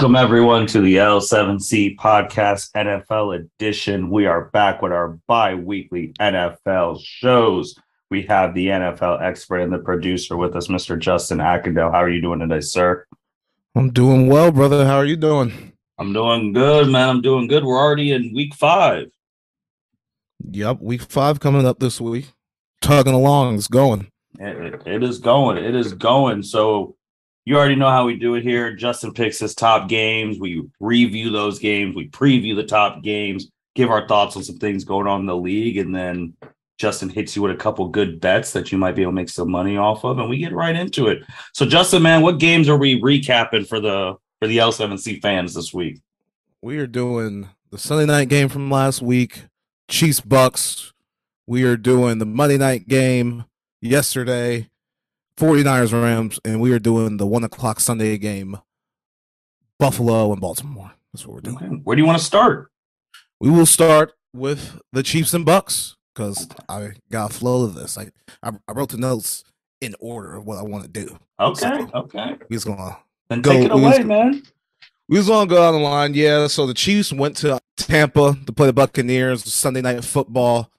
Welcome everyone to the L7C podcast NFL edition. We are back with our bi-weekly NFL shows. We have the NFL expert and the producer with us, Mr. Justin Ackendale. How are you doing today, sir? I'm doing well, brother. How are you doing? I'm doing good, man. I'm doing good. We're already in week five. Yep, week five coming up this week. Tugging along, it's going. it, it is going. It is going. So you already know how we do it here. Justin picks his top games. We review those games. We preview the top games, give our thoughts on some things going on in the league, and then Justin hits you with a couple good bets that you might be able to make some money off of, and we get right into it. So, Justin, man, what games are we recapping for the for the L7C fans this week? We are doing the Sunday night game from last week, Chiefs Bucks. We are doing the Monday night game yesterday, 49ers Rams, and we are doing the one o'clock Sunday game, Buffalo and Baltimore. That's what we're doing. Okay. Where do you want to start? We will start with the Chiefs and Bucks because I got a flow of this. I, I, I wrote the notes in order of what I want to do. Okay, so okay. He's gonna then go, take it away, man. We was gonna go on the line, yeah. So the Chiefs went to Tampa to play the Buccaneers Sunday night football.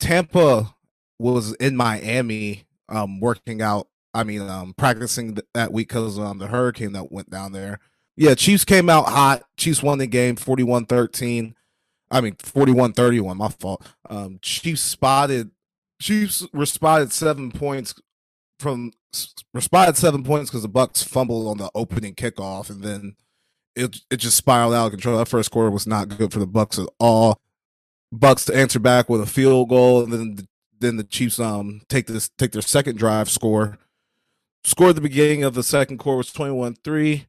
Tampa was in Miami um, working out. I mean, um, practicing that week because um, the hurricane that went down there. Yeah, Chiefs came out hot. Chiefs won the game 41 13. I mean, 41 31, my fault. Um, Chiefs spotted, Chiefs were spotted seven points from, responded seven points because the Bucks fumbled on the opening kickoff and then it, it just spiraled out of control. That first quarter was not good for the Bucks at all. Bucks to answer back with a field goal, and then the then the Chiefs um take this take their second drive score. Score at the beginning of the second quarter was 21-3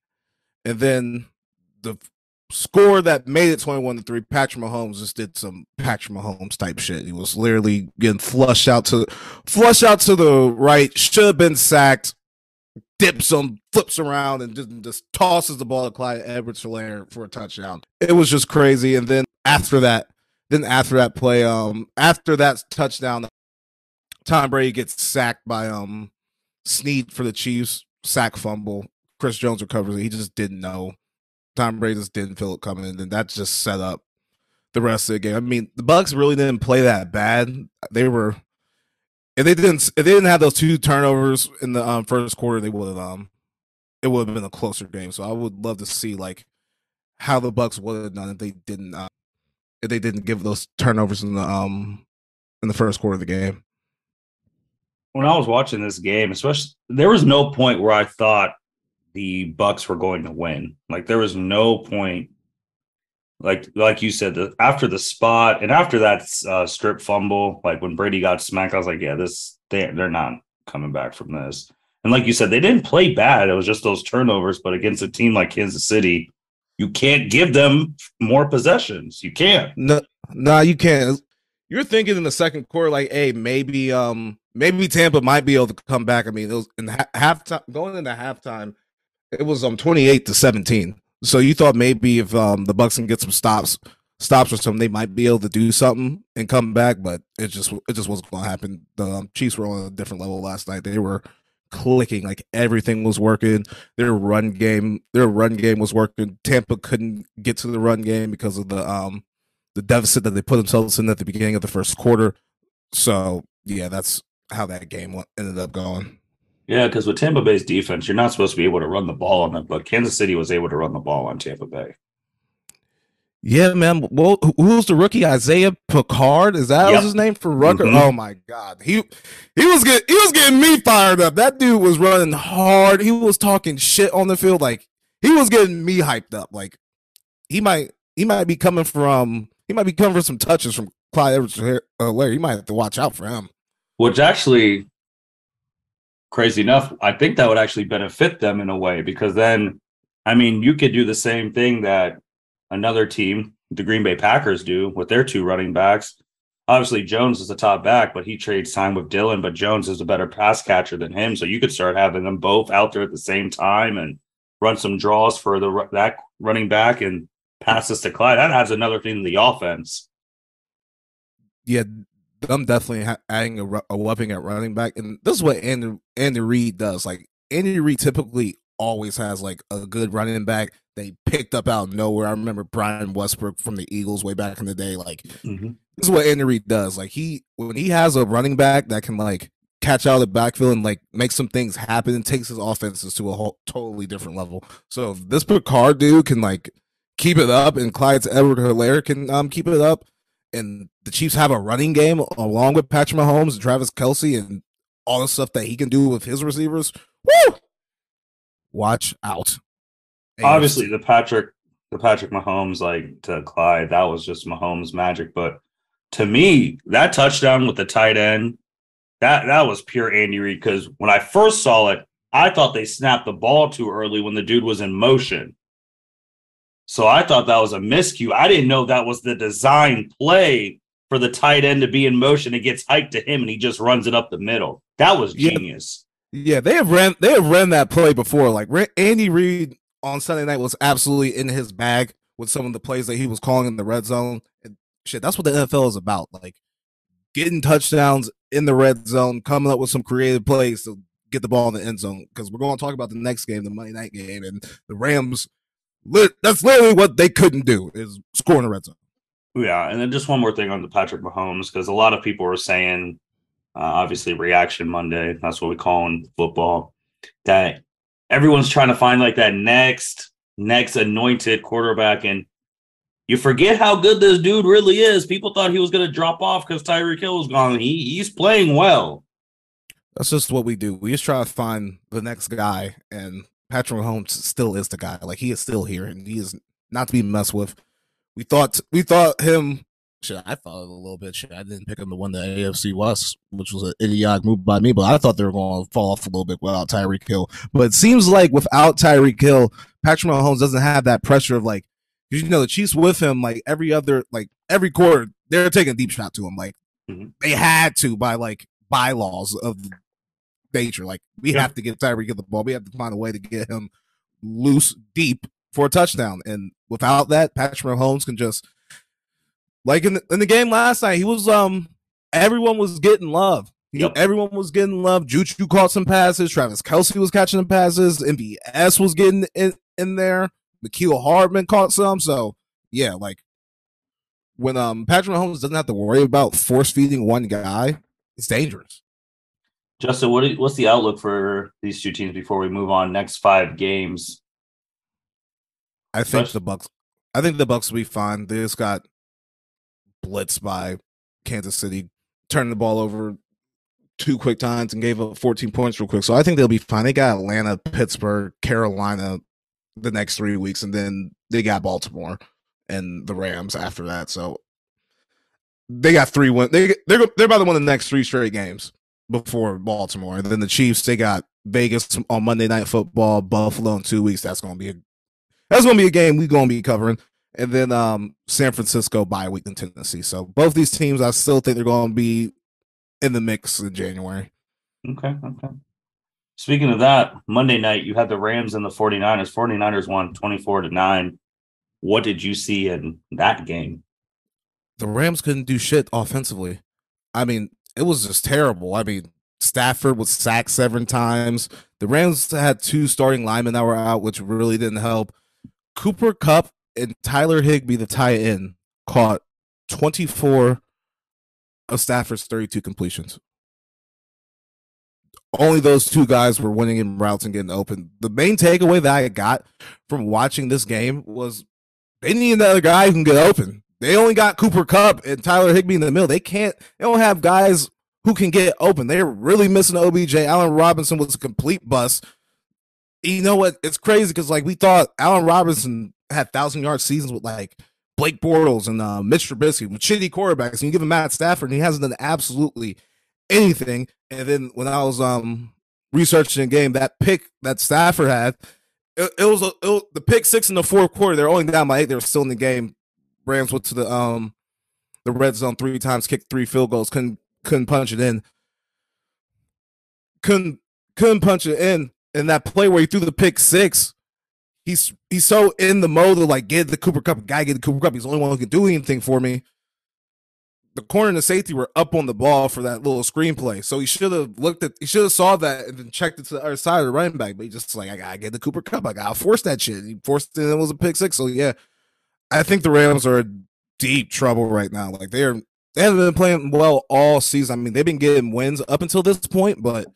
and then the score that made it 21 to 3 Patrick Mahomes just did some Patrick Mahomes type shit. He was literally getting flushed out to flush out to the right, should have been sacked, dips him, flips around and just, just tosses the ball to Clyde Edwards Helaire for a touchdown. It was just crazy and then after that then after that play um after that touchdown Tom Brady gets sacked by um Snead for the Chiefs, sack fumble. Chris Jones recovers it. He just didn't know. Tom Brady just didn't feel it coming, and that just set up the rest of the game. I mean, the Bucks really didn't play that bad. They were if they didn't if they didn't have those two turnovers in the um, first quarter, they would have um it would have been a closer game. So I would love to see like how the Bucks would have done if they didn't uh, if they didn't give those turnovers in the um in the first quarter of the game when I was watching this game, especially there was no point where I thought the Bucks were going to win. Like there was no point. Like like you said, the, after the spot and after that uh, strip fumble, like when Brady got smacked, I was like, yeah, this they they're not coming back from this. And like you said, they didn't play bad. It was just those turnovers. But against a team like Kansas City, you can't give them more possessions. You can't. No, no, you can't. You're thinking in the second quarter, like, hey, maybe um maybe Tampa might be able to come back. I mean, it was in ha- halftime going into halftime, it was um 28 to 17. So you thought maybe if um the Bucks can get some stops, stops or something, they might be able to do something and come back, but it just it just wasn't going to happen. The um, Chiefs were on a different level last night. They were clicking like everything was working. Their run game, their run game was working. Tampa couldn't get to the run game because of the um the deficit that they put themselves in at the beginning of the first quarter. So yeah, that's how that game ended up going. Yeah, because with Tampa Bay's defense, you're not supposed to be able to run the ball on them, but Kansas City was able to run the ball on Tampa Bay. Yeah, man. Well, who's the rookie? Isaiah Picard? Is that yep. his name for Rucker? Mm-hmm. Oh my God, he he was getting he was getting me fired up. That dude was running hard. He was talking shit on the field. Like he was getting me hyped up. Like he might he might be coming from he might be coming for some touches from Clyde Edwards uh. You might have to watch out for him. Which actually, crazy enough, I think that would actually benefit them in a way because then, I mean, you could do the same thing that another team, the Green Bay Packers, do with their two running backs. Obviously, Jones is the top back, but he trades time with Dillon But Jones is a better pass catcher than him, so you could start having them both out there at the same time and run some draws for the that running back and passes to Clyde. That adds another thing to the offense. Yeah, I'm definitely adding a, a weapon at running back, and this is what Andy Andy Reid does. Like Andy Reid typically always has like a good running back. They picked up out of nowhere. I remember Brian Westbrook from the Eagles way back in the day. Like Mm-hmm. this is what Andy Reid does. Like he when he has a running back that can like catch out of the backfield and like make some things happen and takes his offenses to a whole totally different level. So if this Picard dude can like keep it up and Clyde's Edward Helaire can um keep it up and the Chiefs have a running game along with Patrick Mahomes and Travis Kelce and all the stuff that he can do with his receivers. Woo! Watch out. Obviously, the Patrick, the Patrick Mahomes, like to Clyde, that was just Mahomes magic. But to me, that touchdown with the tight end, that that was pure Andy Reid. Because when I first saw it, I thought they snapped the ball too early when the dude was in motion. So I thought that was a miscue. I didn't know that was the design play for the tight end to be in motion. It gets hiked to him and he just runs it up the middle. That was genius. Yeah, they have ran they have ran that play before. Like Andy Reid on Sunday night was absolutely in his bag with some of the plays that he was calling in the red zone. And shit, that's what the NFL is about. Like getting touchdowns in the red zone, coming up with some creative plays to get the ball in the end zone. Because we're going to talk about the next game, the Monday night game, and the Rams. That's literally what they couldn't do is score in the red zone. Yeah, and then just one more thing on the Patrick Mahomes because a lot of people are saying, uh, obviously, reaction Monday. That's what we call in football. That everyone's trying to find like that next next anointed quarterback, and you forget how good this dude really is. People thought he was going to drop off because Tyreek Hill was gone. He he's playing well. That's just what we do. We just try to find the next guy, and Patrick Mahomes still is the guy. Like he is still here, and he is not to be messed with. We thought we thought him. Shit, I thought it a little bit. Shit, I didn't pick him to win the AFC West, which was an idiotic move by me. But I thought they were going to fall off a little bit without Tyreek Hill. But it seems like without Tyreek Hill, Patrick Mahomes doesn't have that pressure of like, you know, the Chiefs with him, like every other, like every quarter, they're taking a deep shot to him. Like Mhm. they had to by like bylaws of nature. Like we Yeah. have to get Tyreek get the ball. We have to find a way to get him loose deep for a touchdown. And without that, Patrick Mahomes can just like in the, in the game last night, he was um everyone was getting love. Yep. Everyone was getting love. Juju caught some passes. Travis Kelce was catching the passes. MVS was getting in, in there. Mecole Hardman caught some. So yeah, like when um Patrick Mahomes doesn't have to worry about force feeding one guy, it's dangerous. Justin, what do- what's the outlook for these two teams before we move on? Next five games. I think Especially- the Bucks. I think the Bucks will be fine. They just got blitzed by Kansas City, turning the ball over two quick times and gave up 14 points real quick. So I think they'll be fine. They got Atlanta, Pittsburgh, Carolina the next three weeks, and then they got Baltimore and the Rams after that. So they got three win. They they're they're about to win the next three straight games before Baltimore. And then the Chiefs, they got Vegas on Monday Night Football, Buffalo in two weeks. That's gonna be a that's gonna be a game we're gonna be covering. And then um San Francisco bye week in Tennessee. So both these teams, I still think they're gonna be in the mix in January. Okay, okay. Speaking of that, Monday night you had the Rams and the 49ers. 49ers won 24 to 9. What did you see in that game? The Rams couldn't do shit offensively. I mean, it was just terrible. I mean, Stafford was sacked seven times. The Rams had two starting linemen that were out, which really didn't help. Cooper Kupp and Tyler Higbee, the tie in, caught 24 of Stafford's 32 completions. Only those two guys were winning in routes and getting open. The main takeaway that I got from watching this game was they need another guy who can get open. They only got Cooper Kupp and Tyler Higbee in the middle. They can't. They don't have guys who can get open. They're really missing OBJ. Allen Robinson was a complete bust. You know what? It's crazy because like we thought Allen Robinson had thousand yard seasons with like Blake Bortles and uh, Mitch Trubisky with shitty quarterbacks, and you give him Matt Stafford, and he hasn't done absolutely anything. And then when I was um researching the game, that pick that Stafford had, it, it was a, it was the pick six in the fourth quarter. They're only down by eight. They were still in the game. Rams went to the um the red zone three times, kicked three field goals, couldn't couldn't punch it in. Couldn't couldn't punch it in. And that play where he threw the pick six, he's he's so in the mode of like get the Cooper Kupp, guy get the Cooper Kupp. He's the only one who can do anything for me. the corner and the safety were up on the ball for that little screenplay. So he should have looked at, he should have saw that and then checked it to the other side of the running back. But he just like, I gotta get the Cooper Kupp, I gotta force that shit. He forced it and it was a pick six. So yeah, I think the Rams are in deep trouble right now. Like they're, they haven't been playing well all season. I mean, they've been getting wins up until this point, but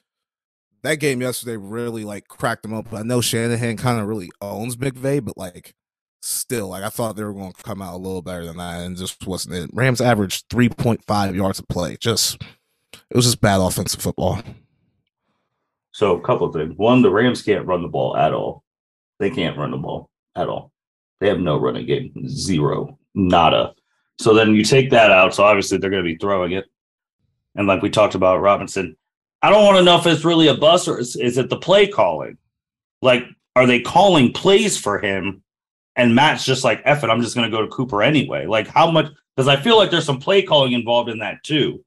that game yesterday really like cracked them up. I know Shanahan kind of really owns McVay, but like still, like I thought they were going to come out a little better than that, and just wasn't it. Rams averaged three point five yards a play. Just it was just bad offensive football. So a couple of things. One, the Rams can't run the ball at all. They can't run the ball at all. They have no running game. Zero. Nada. So then you take that out. So obviously they're going to be throwing it. And like we talked about Robinson, I don't want to know if it's really a bust or is, is it the play calling? Like, are they calling plays for him and Matt's just like, F it, I'm just going to go to Cooper anyway. Like, how much? Because I feel like there's some play calling involved in that too.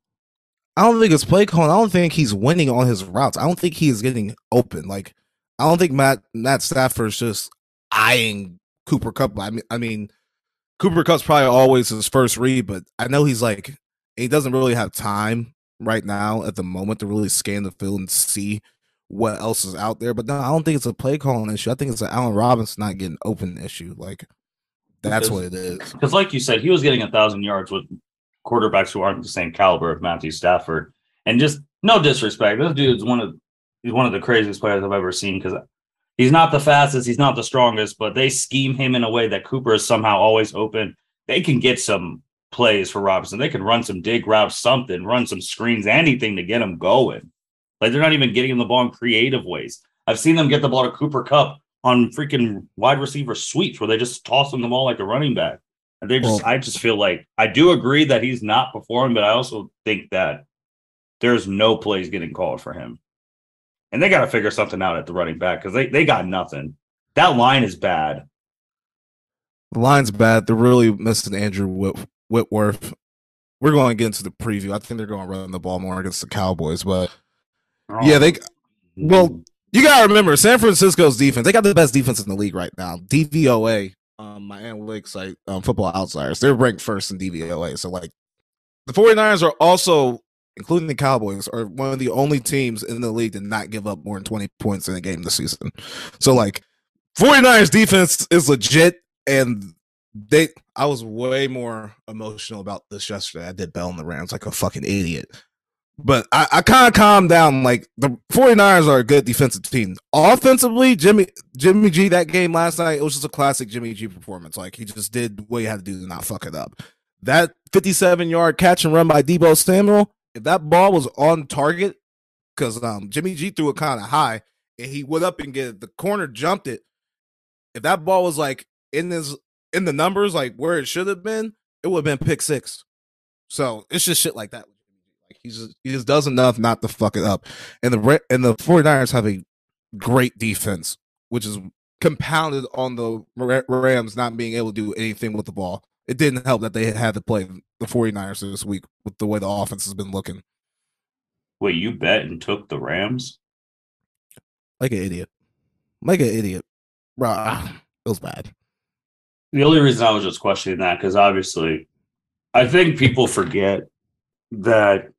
I don't think it's play calling. I don't think he's winning on his routes. I don't think he is getting open. Like, I don't think Matt Matt Stafford's just eyeing Cooper Kupp. I mean, I mean, Cooper Kupp's probably always his first read, but I know he's like he doesn't really have time right now at the moment to really scan the field and see what else is out there. But no, I don't think it's a play calling issue. I think it's an Allen Robinson not getting open issue. Like that's because, what it is. Because, like you said, he was getting a thousand yards with quarterbacks who aren't the same caliber of Matthew Stafford. And just no disrespect, this dude's one of he's one of the craziest players I've ever seen because he's not the fastest, he's not the strongest, but they scheme him in a way that Cooper is somehow always open. They can get some plays for Robinson. They can run some dig routes, something, run some screens, anything to get him going. Like they're not even getting him the ball in creative ways. I've seen them get the ball to Cooper Kupp on freaking wide receiver sweeps where they just toss him the ball like a running back. And they just, well, I just feel like I do agree that he's not performing, but I also think that there's no plays getting called for him. And they got to figure something out at the running back because they, they got nothing. That line is bad. The line's bad. They're really missing Andrew Whit- Whitworth. We're going to get into the preview. I think they're going to run the ball more against the Cowboys, but oh. yeah, they. Well, you got to remember San Francisco's defense. They got the best defense in the league right now. DVOA, um, my analytics site, um, Football Outsiders, they're ranked first in DVOA. So like, the 49ers are also, including the Cowboys, are one of the only teams in the league to not give up more than 20 points in a game this season. So like, 49ers defense is legit, and they I was way more emotional about this yesterday. I did bell on the Rams like a fucking idiot. But I, I kind of calmed down. Like the 49ers are a good defensive team. Offensively, Jimmy Jimmy G that game last night, it was just a classic Jimmy G performance. Like he just did what he had to do to not fuck it up. That 57 yard catch and run by Deebo Samuel, if that ball was on target, because um Jimmy G threw it kind of high and he went up and get the corner jumped it. If that ball was like in his in the numbers, like where it should have been, it would have been pick six. So it's just shit like that. Like he just he just does enough not to fuck it up. And the and the 49ers have a great defense, which is compounded on the Rams not being able to do anything with the ball. It didn't help that they had to play the 49ers this week with the way the offense has been looking. Wait, you bet and took the Rams? Like an idiot. Like an idiot. Bro, it was bad. The only reason I was just questioning that because obviously, I think people forget that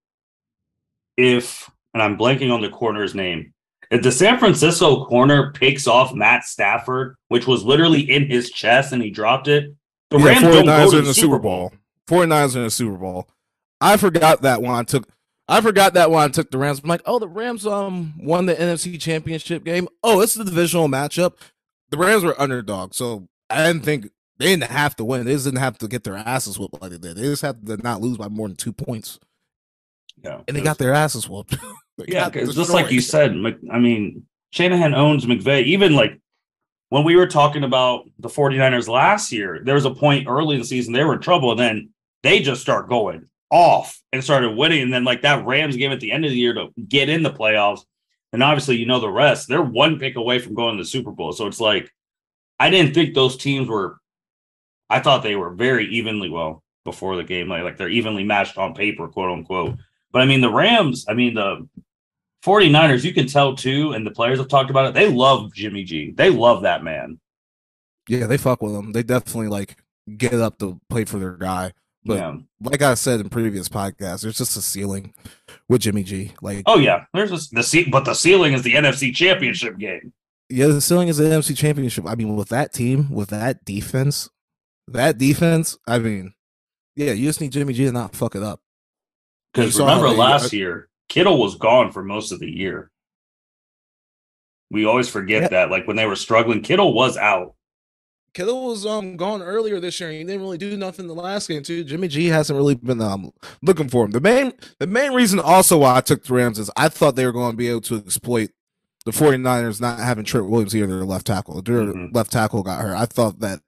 if and I'm blanking on the corner's name. If the San Francisco corner picks off Matt Stafford, which was literally in his chest and he dropped it, the yeah, Rams don't go to in the Super Bowl. Bowl. 49ers are in the Super Bowl. I forgot that when I took I forgot that when I took the Rams. I'm like, oh, the Rams um won the NFC championship game. Oh, it's the divisional matchup. The Rams were underdogs, so I didn't think they didn't have to win. They just didn't have to get their asses whooped like they did. They just had to not lose by more than two points. Yeah, and they got their asses whooped. yeah, because just like you said, I mean, Shanahan owns McVay. Even like when we were talking about the 49ers last year, there was a point early in the season they were in trouble, and then they just start going off and started winning. And then like that Rams game at the end of the year to get in the playoffs. And obviously, you know the rest. They're one pick away from going to the Super Bowl. So it's like I didn't think those teams were I thought they were very evenly well before the game, like, like they're evenly matched on paper, quote unquote. But I mean, the Rams, I mean, the 49ers, you can tell too, and the players have talked about it. They love Jimmy G. They love that man. Yeah, they fuck with him. They definitely like get up to play for their guy. But yeah. like I said in previous podcasts, there's just a ceiling with Jimmy G. Like, Oh yeah, there's a, the ce- but the ceiling is the NFC Championship game. yeah, the ceiling is the NFC Championship. I mean, with that team, with that defense, that defense, I mean, yeah, you just need Jimmy G to not fuck it up. Because remember they- last uh, year, Kittle was gone for most of the year. We always forget Yeah. that. Like when they were struggling, Kittle was out. Kittle was um gone earlier this year, and he didn't really do nothing the last game too. Jimmy G hasn't really been um looking for him. The main the main reason also why I took the Rams is I thought they were going to be able to exploit the 49ers not having Trent Williams here, their left tackle. Their Mhm. left tackle got hurt. I thought that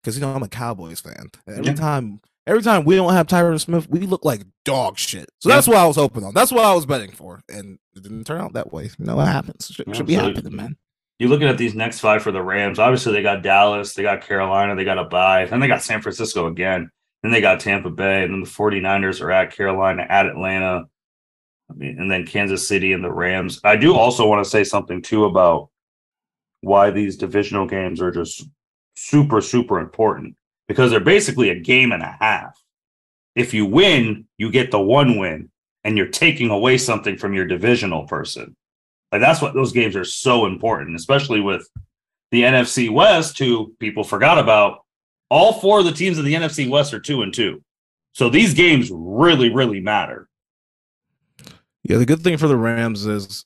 because you know I'm a Cowboys fan. Every Yeah. time every time we don't have Tyron Smith, we look like dog shit. So that's what I was hoping on. That's what I was betting for, and it didn't turn out that way. You know what happens? Should, Yeah, should be so- happening, man. You're looking at these next five for the Rams. Obviously, they got Dallas, they got Carolina, they got a bye, then they got San Francisco again. Then they got Tampa Bay, and then the 49ers are at Carolina, at Atlanta, I mean, and then Kansas City and the Rams. I do also want to say something too about why these divisional games are just super, super important because they're basically a game and a half. If you win, you get the one win, and you're taking away something from your divisional person. Like that's what those games are so important, especially with the NFC West, who people forgot about. All four of the teams in the NFC West are two and two. So these games really, really matter. Yeah, the good thing for the Rams is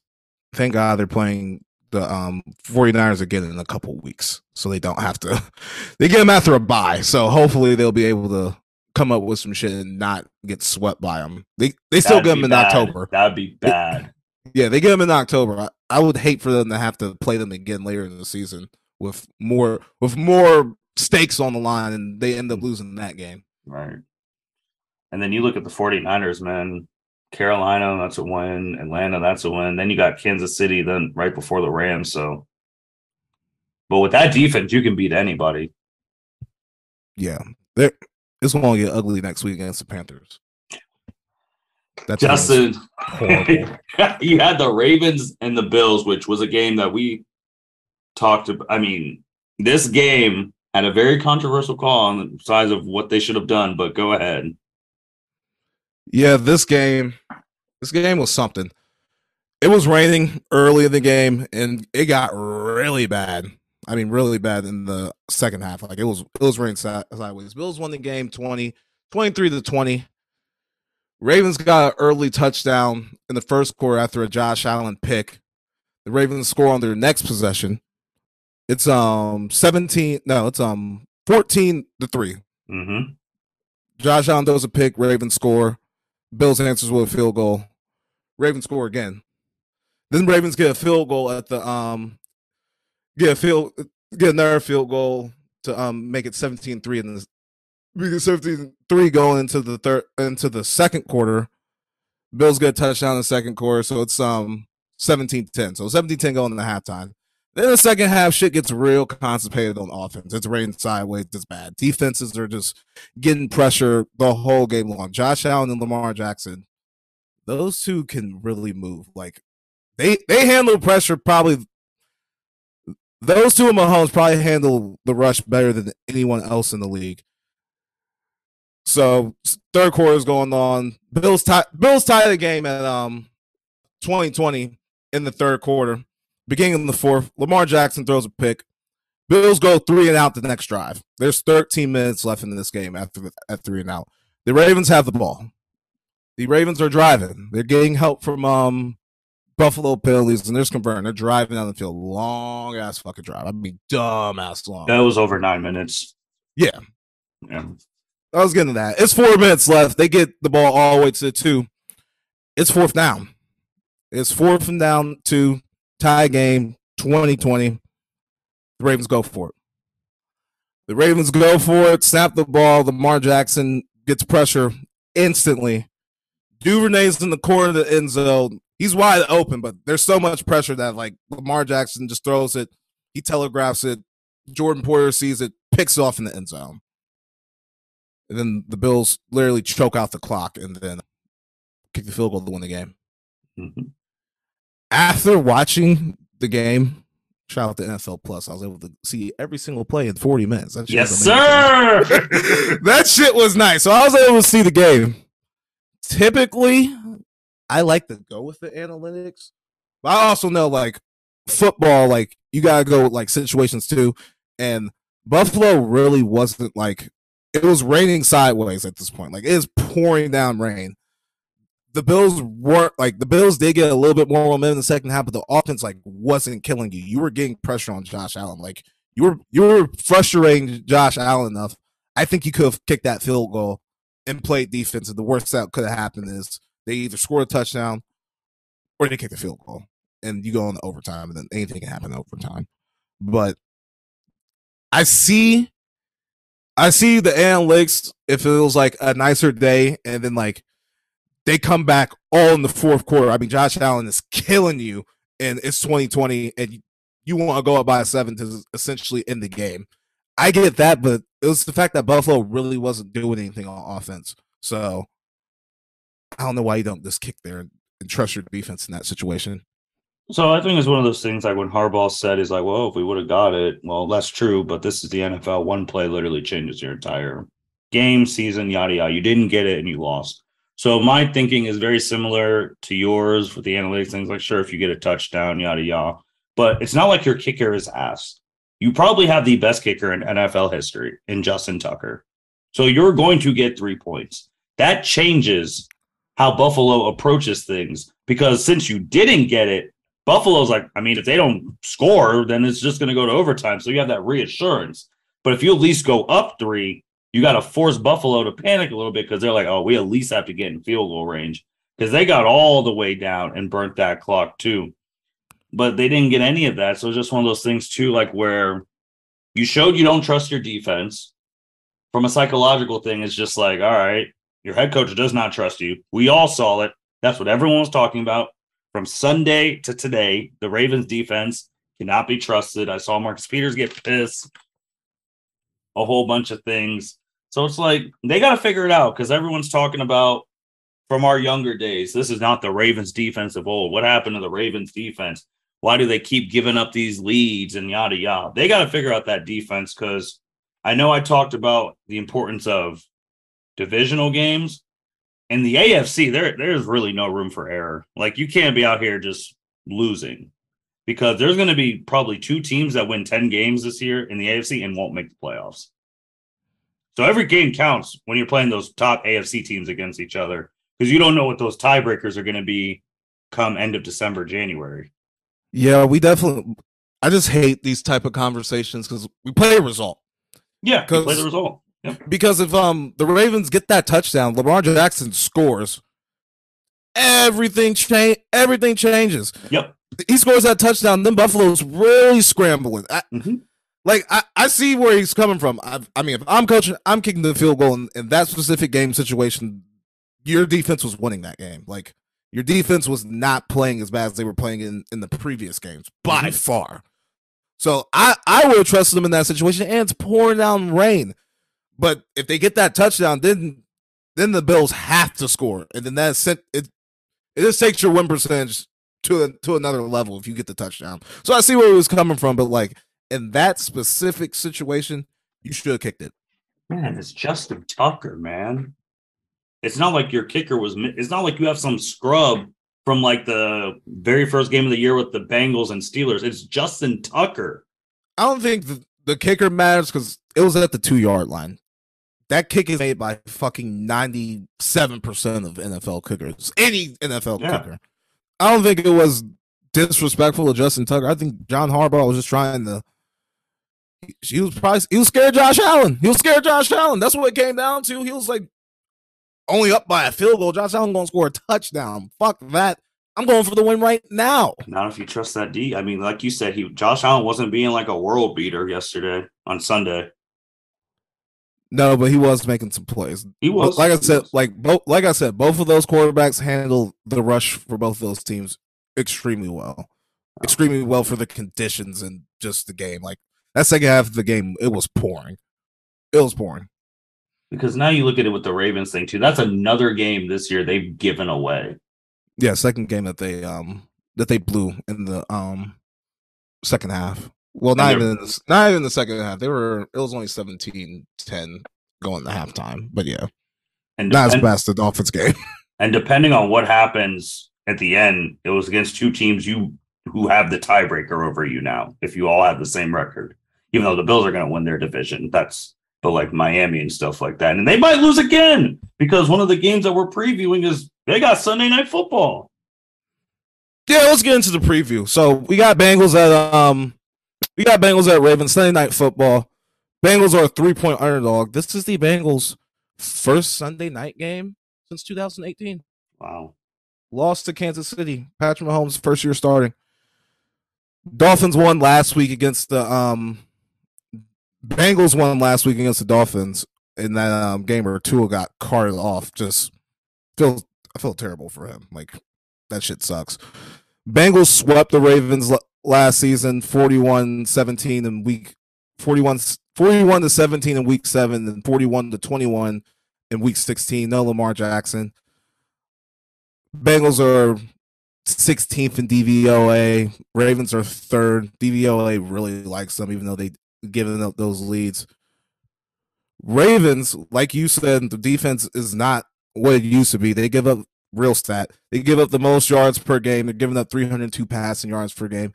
thank God they're playing the um 49ers again in a couple weeks. So they don't have to they get them after a bye. So hopefully they'll be able to come up with some shit and not get swept by them. They they still That'd get them in bad. October. That'd be bad. Yeah, they get them in October. I, I would hate for them to have to play them again later in the season with more with more stakes on the line and they end up losing that game. right. And then you look at the 49ers, man. Carolina, that's a win. Atlanta, that's a win. Then you got Kansas City, then right before the Rams. So, but with that defense, you can beat anybody. Yeah. They're, it's going to get ugly next week against the Panthers. That team Justin, you had the Ravens and the Bills, which was a game that we talked about. I mean, this game had a very controversial call on the size of what they should have done, but go ahead. Yeah, this game, this game was something. It was raining early in the game, and it got really bad. I mean, really bad in the second half. Like it was, it was raining si- sideways. Bills won the game 20, 23 to 20. Ravens got an early touchdown in the first quarter after a Josh Allen pick. The Ravens score on their next possession. It's um 17, no, it's um 14 to 3. Mm-hmm. Josh Allen does a pick, Ravens score. Bills answers with a field goal. Ravens score again. Then Ravens get a field goal at the um get a field get another field goal to um make it 17-3 in the make it 17-3 going into the third into the second quarter. Bills get a touchdown in the second quarter, so it's um 17-10. So 17-10 going the halftime. Then the second half, shit gets real concentrated on offense. It's raining sideways. It's bad. Defenses are just getting pressure the whole game long. Josh Allen and Lamar Jackson, those two can really move. Like they they handle pressure probably. Those two of Mahomes probably handle the rush better than anyone else in the league. So third quarter is going on. Bills tie Bills tie the game at um 2020 in the third quarter. Beginning of the fourth, Lamar Jackson throws a pick. Bills go three and out the next drive. There's 13 minutes left in this game after at three and out. The Ravens have the ball. The Ravens are driving. They're getting help from um Buffalo penalties, and they're just converting. They're driving down the field, long ass fucking drive. I mean, dumb ass long. That was over nine minutes. Yeah. Yeah. I was getting to that. It's four minutes left. They get the ball all the way to the two. It's fourth down. It's fourth and down two. Tie game 2020. The Ravens go for it. The Ravens go for it, snap the ball. Lamar Jackson gets pressure instantly. Duvernay's in the corner of the end zone. He's wide open, but there's so much pressure that like Lamar Jackson just throws it. He telegraphs it. Jordan Poyer sees it, picks off in the end zone. And then the Bills literally choke out the clock and then kick the field goal to win the game. Mhm. After watching the game, shout out to NFL Plus. I was able to see every single play in 40 minutes. That yes, sir. that shit was nice. So I was able to see the game. Typically, I like to go with the analytics. But I also know like football, like you gotta go like situations too. And Buffalo really wasn't like it was raining sideways at this point. Like it is pouring down rain. The Bills weren't like the Bills did get a little bit more momentum in the second half, but the offense like wasn't killing you. You were getting pressure on Josh Allen. Like you were you were frustrating Josh Allen enough. I think you could have kicked that field goal and played defense. And the worst that could have happened is they either scored a touchdown or they kick the field goal. And you go the overtime, and then anything can happen overtime. But I see I see the analytics it was like a nicer day and then like they come back all in the fourth quarter. I mean, Josh Allen is killing you and it's 2020 and you, want to go up by a seven to essentially end the game. I get that, but it was the fact that Buffalo really wasn't doing anything on offense. So I don't know why you don't just kick there and trust your defense in that situation. So I think it's one of those things like when Harbaugh said, he's like, well, if we would have got it, well, that's true, but this is the NFL. One play literally changes your entire game, season, yada yada. You didn't get it and you lost." So my thinking is very similar to yours with the analytics things. Like, sure, if you get a touchdown, yada yada, but it's not like your kicker is ass. You probably have the best kicker in NFL history in Justin Tucker. So you're going to get three points. That changes how Buffalo approaches things because since you didn't get it, Buffalo's like, I mean, if they don't score, then it's just going to go to overtime. So you have that reassurance. But if you at least go up three, you got to force Buffalo to panic a little bit because they're like, oh, we at least have to get in field goal range because they got all the way down and burnt that clock too. But they didn't get any of that. So it's just one of those things too, like where you showed you don't trust your defense. From a psychological thing, it's just like, all right, your head coach does not trust you. We all saw it. That's what everyone was talking about. From Sunday to today, the Ravens defense cannot be trusted. I saw Marcus Peters get pissed, a whole bunch of things. So it's like they got to figure it out because everyone's talking about from our younger days. This is not the Ravens defense of old. What happened to the Ravens defense? Why do they keep giving up these leads and yada yada? They got to figure out that defense because I know I talked about the importance of divisional games. In the AFC, there there's really no room for error. Like you can't be out here just losing because there's going to be probably two teams that win 10 games this year in the AFC and won't make the playoffs. So every game counts when you're playing those top AFC teams against each other because you don't know what those tiebreakers are going to be come end of December, January. Yeah, we definitely. I just hate these type of conversations because we play a result. Yeah, play the result. Because if um the Ravens get that touchdown, Lamar Jackson scores, everything change everything changes. Yep. He scores that touchdown, then Buffalo's really scrambling. I, mm-hmm. Like I, I see where he's coming from. I, I mean, if I'm coaching, I'm kicking the field goal in, in that specific game situation. Your defense was winning that game. Like your defense was not playing as bad as they were playing in, in the previous games by mm-hmm. far. So I, I would trust them in that situation. And it's pouring down rain. But if they get that touchdown, then then the Bills have to score, and then that sent it. It just takes your win percentage to a, to another level if you get the touchdown. So I see where he was coming from, but like in that specific situation, you should have kicked it. Man, it's Justin Tucker, man. It's not like your kicker was. It's not like you have some scrub from like the very first game of the year with the Bengals and Steelers. It's Justin Tucker. I don't think the, the kicker matters because it was at the two yard line. That kick is made by fucking 97% of NFL kickers. Any NFL yeah. kicker. I don't think it was disrespectful to Justin Tucker. I think John Harbaugh was just trying to he was probably he was scared Josh Allen. He was scared Josh Allen. That's what it came down to. He was like only up by a field goal. Josh Allen gonna score a touchdown. Fuck that. I'm going for the win right now. Not if you trust that D. I mean, like you said, he Josh Allen wasn't being like a world beater yesterday on Sunday. No, but he was making some plays. He was. Like I said, like both like I said, both of those quarterbacks handled the rush for both of those teams extremely well. Oh. Extremely well for the conditions and just the game. Like that second half of the game, it was pouring. It was pouring. Because now you look at it with the Ravens thing too. That's another game this year they've given away. Yeah, second game that they um that they blew in the um second half. Well, not even the, not even the second half. They were it was only 17-10 going to halftime. But yeah, and not as best the Dolphins game. And depending on what happens at the end, it was against two teams you who have the tiebreaker over you now. If you all have the same record, even though the Bills are going to win their division, that's but like Miami and stuff like that, and they might lose again because one of the games that we're previewing is they got Sunday Night Football. Yeah, let's get into the preview. So we got Bengals at um, we got Bengals at Ravens Sunday Night Football. Bengals are a three point underdog. This is the Bengals' first Sunday night game since 2018. Wow. Lost to Kansas City. Patrick Mahomes' first year starting. Dolphins won last week against the um Bengals won last week against the Dolphins in that um, game where Tua got carted off. Just feel I feel terrible for him. Like that shit sucks. Bengals swept the Ravens last season 41-17 in week 41 41 to 17 in week 7 and 41 to 21 in week 16. No Lamar Jackson. Bengals are 16th in DVOA. Ravens are third. DVOA really likes them, even though they given up those leads. Ravens, like you said, the defense is not what it used to be. They give up real stat. They give up the most yards per game. They're giving up 302 passing yards per game.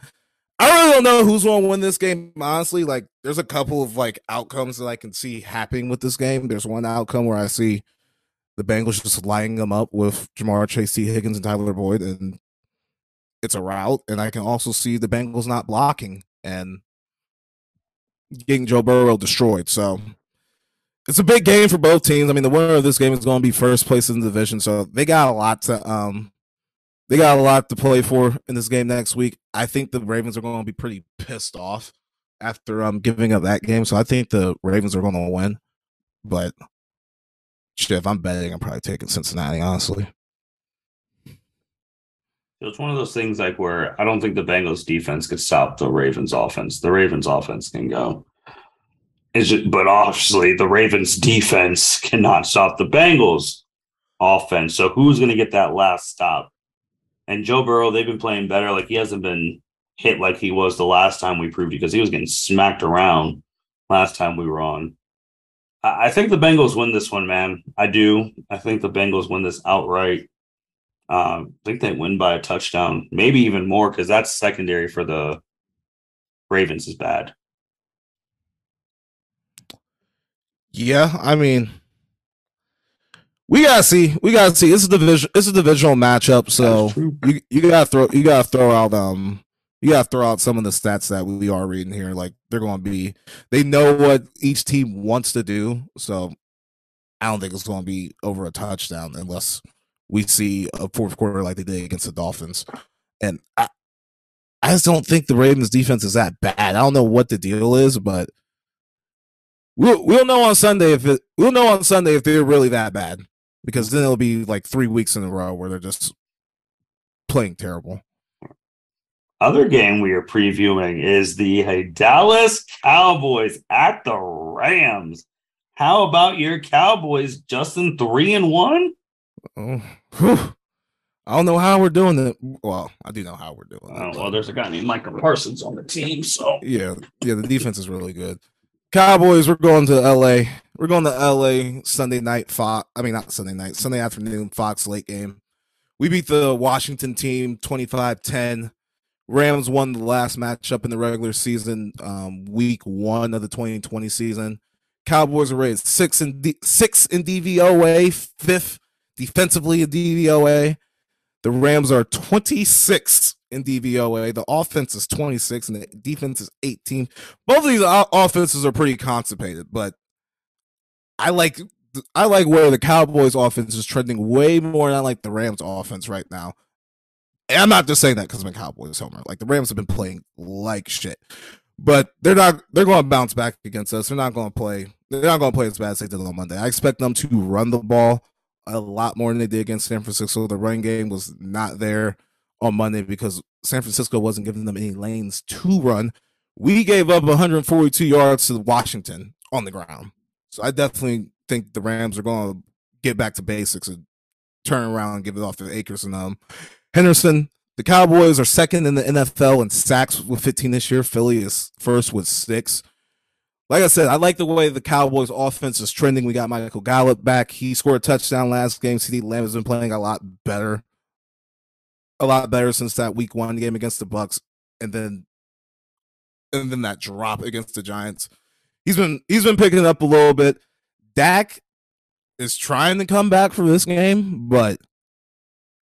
I really don't know who's going to win this game. Honestly, like there's a couple of like outcomes that I can see happening with this game. There's one outcome where I see the Bengals just lining them up with Ja'Marr Chase, Tee Higgins, and Tyler Boyd, and it's a route. And I can also see the Bengals not blocking and getting Joe Burrow destroyed. So it's a big game for both teams. I mean, the winner of this game is going to be first place in the division, so they got a lot to um they got a lot to play for in this game next week. I think the Ravens are going to be pretty pissed off after um giving up that game. So I think the Ravens are going to win. But shit, if I'm betting, I'm probably taking Cincinnati, honestly. It's one of those things like where I don't think the Bengals defense could stop the Ravens offense. The Ravens offense can go. But obviously the Ravens defense cannot stop the Bengals offense. So who's going to get that last stop? And Joe Burrow, they've been playing better. Like he hasn't been hit like he was the last time we proved because he was getting smacked around last time we were on. I think the Bengals win this one, man. I do. I think the Bengals win this outright. Um, I think they win by a touchdown, maybe even more, because that's secondary for the Ravens is bad. Yeah, I mean, we gotta see. We gotta see. It's a division. It's a divisional matchup. So you you gotta throw you gotta throw out um you gotta throw out some of the stats that we are reading here. Like they're going to be. They know what each team wants to do. So I don't think it's going to be over a touchdown unless we see a fourth quarter like they did against the Dolphins. And I, I just don't think the Ravens defense is that bad. I don't know what the deal is, but we'll we'll know on Sunday if it we'll know on Sunday if they're really that bad because then it'll be like three weeks in a row where they're just playing terrible. Other game we are previewing is the Dallas Cowboys at the Rams. How about your Cowboys, Justin? Three and one. Oh, I don't know how we're doing it. Well, I do know how we're doing it. Oh, well, there's a guy named Micah Parsons on the team, so yeah, yeah, the defense is really good. Cowboys, we're going to LA. We're going to LA Sunday night Fox. I mean, not Sunday night, Sunday afternoon Fox late game. We beat the Washington team 25-10. Rams won the last matchup in the regular season, um, week one of the 2020 season. Cowboys are raised six in D- six in DVOA, fifth defensively in DVOA. The Rams are 26 in DVOA. The offense is 26 and the defense is 18. Both of these offenses are pretty constipated, but I like I like where the Cowboys offense is trending way more than I like the Rams offense right now. And I'm not just saying that because I'm a Cowboys homer. Like the Rams have been playing like shit. But they're not they're going to bounce back against us. They're not going to play they're not going to play as bad as they did on Monday. I expect them to run the ball a lot more than they did against San Francisco. The running game was not there on Monday because San Francisco wasn't giving them any lanes to run. We gave up 142 yards to Washington on the ground. So I definitely think the Rams are going to get back to basics and turn around and give it off to Akers and um Henderson. The Cowboys are second in the NFL in sacks with 15 this year. Philly is first with six. Like I said, I like the way the Cowboys offense is trending. We got Michael Gallup back. He scored a touchdown last game. CeeDee Lamb has been playing a lot better. A lot better since that week one game against the Bucs. And then and then that drop against the Giants. He's been he's been picking it up a little bit. Dak is trying to come back for this game, but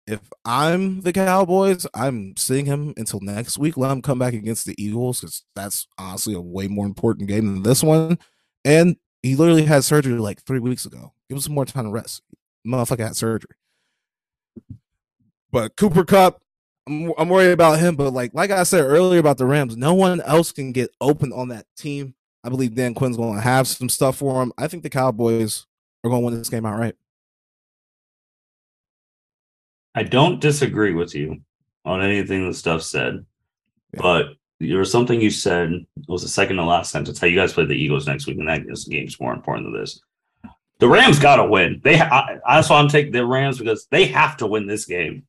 if I'm the Cowboys, I'm seeing him until next week. Let him come back against the Eagles because that's honestly a way more important game than this one. And he literally had surgery like three weeks ago. Give him some more time to rest. Motherfucker had surgery. But Cooper Kupp, I'm, I'm worried about him. But like like I said earlier about the Rams, no one else can get open on that team. I believe Dan Quinn's going to have some stuff for him. I think the Cowboys are going to win this game outright. I don't disagree with you on anything the stuff said, yeah. but there was something you said. It was the second to last sentence. How you guys play the Eagles next week, and that game's more important than this. The Rams got to win. They I, that's why I'm taking the Rams because they have to win this game.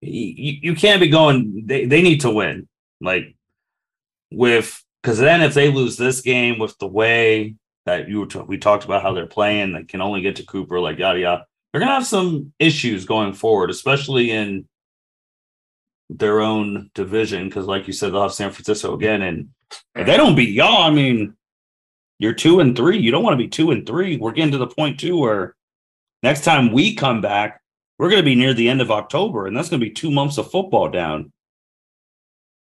You, you can't be going. They they need to win. Like with because then if they lose this game with the way that you were t- we talked about how they're playing, they can only get to Cooper, like yada yada they're going to have some issues going forward, especially in their own division. Because, like you said, they'll have San Francisco again, and if they don't beat y'all, I mean, you're two and three. You don't want to be two and three. We're getting to the point too where next time we come back, we're going to be near the end of October, and that's going to be two months of football down.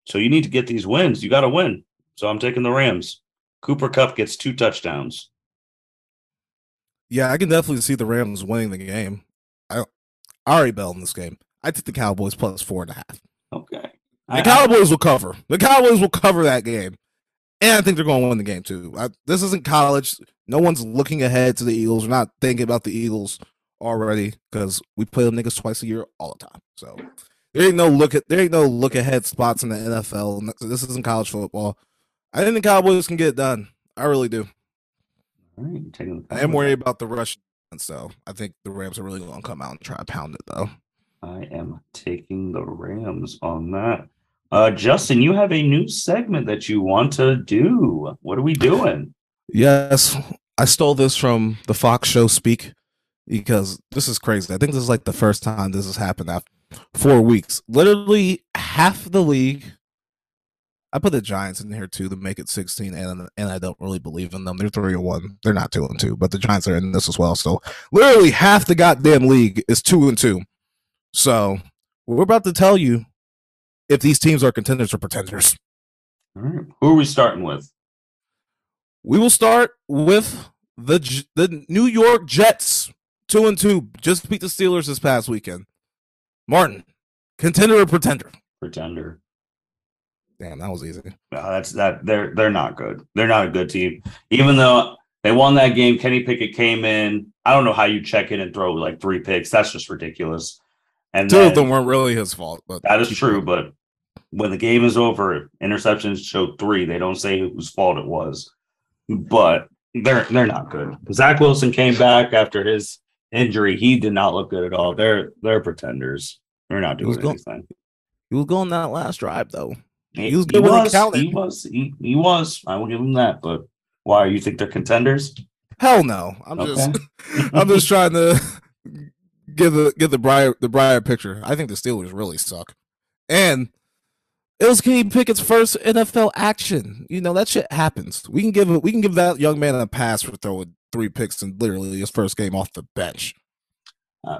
So you need to get these wins. You got to win. So I'm taking the Rams. Cooper Kupp gets two touchdowns. Yeah, I can definitely see the Rams winning the game. I, I already bet on this game. I think the Cowboys plus four and a half. Okay. The I, Cowboys I, will cover. The Cowboys will cover that game. And I think they're going to win the game too. I, this isn't college. No one's looking ahead to the Eagles. We're not thinking about the Eagles already because we play them niggas twice a year all the time. So there ain't no look at there ain't no look ahead spots in the NFL. This isn't college football. I think the Cowboys can get it done. I really do. I am worried about the Russian, so I think the Rams are really going to come out and try to pound it, though. I am taking the Rams on that. Uh, Justin, you have a new segment that you want to do. What are we doing? Yes, I stole this from the Fox show Speak because this is crazy. I think this is like the first time this has happened after four weeks. Literally half the league I put the Giants in here too to make it 16, and and I don't really believe in them. They're three and one. They're not two and two, but the Giants are in this as well. So literally half the goddamn league is two and two. So we're about to tell you if these teams are contenders or pretenders. All right. Who are we starting with? We will start with the the New York Jets, two and two, just beat the Steelers this past weekend. Martin, contender or pretender? Pretender. Damn, that was easy. No, that's that. They're they're not good. They're not a good team. Even though they won that game, Kenny Pickett came in. I don't know how you check in and throw like three picks. That's just ridiculous. And two then, of them weren't really his fault, but that is true. But when the game is over, interceptions show three. They don't say whose fault it was, but they're they're not good. Zach Wilson came back after his injury. He did not look good at all. They're they're pretenders. They're not doing he anything. Going, he was going that last drive though. He was good he was, he was, he, he was. I will give him that. But why? You think they're contenders? Hell no. I'm okay. just I'm just trying to give the give the brighter the brighter picture. I think the Steelers really suck. And it was Kenny Pickett's first NFL action. You know that shit happens. We can give we can give that young man a pass for throwing three picks in literally his first game off the bench. Uh,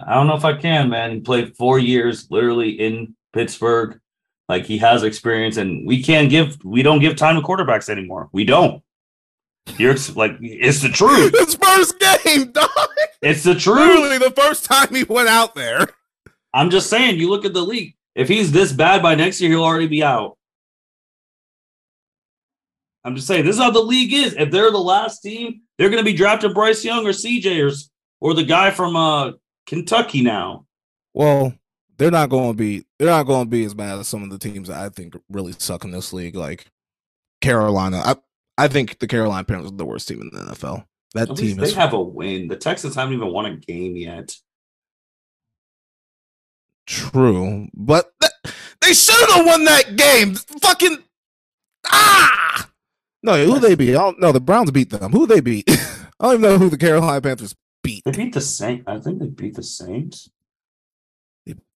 I don't know if I can, man. He played four years literally in Pittsburgh. Like he has experience, and we can't give we don't give time to quarterbacks anymore. We don't. You're like it's the truth. His first game, dog. It's the truth. Literally the first time he went out there. I'm just saying. You look at the league. If he's this bad by next year, he'll already be out. I'm just saying this is how the league is. If they're the last team, they're going to be drafting Bryce Young or CJ or or the guy from uh Kentucky now. Well, they're not going to be they're not going to be as bad as some of the teams that I think really suck in this league, like Carolina. I I think the Carolina Panthers are the worst team in the NFL. That At team they is, have a win. The Texans haven't even won a game yet. True, but th- they should have won that game. Fucking ah! No, who they beat? I don't know. The Browns beat them. Who they beat? I don't even know who the Carolina Panthers beat. They beat the Saints. I think they beat the Saints.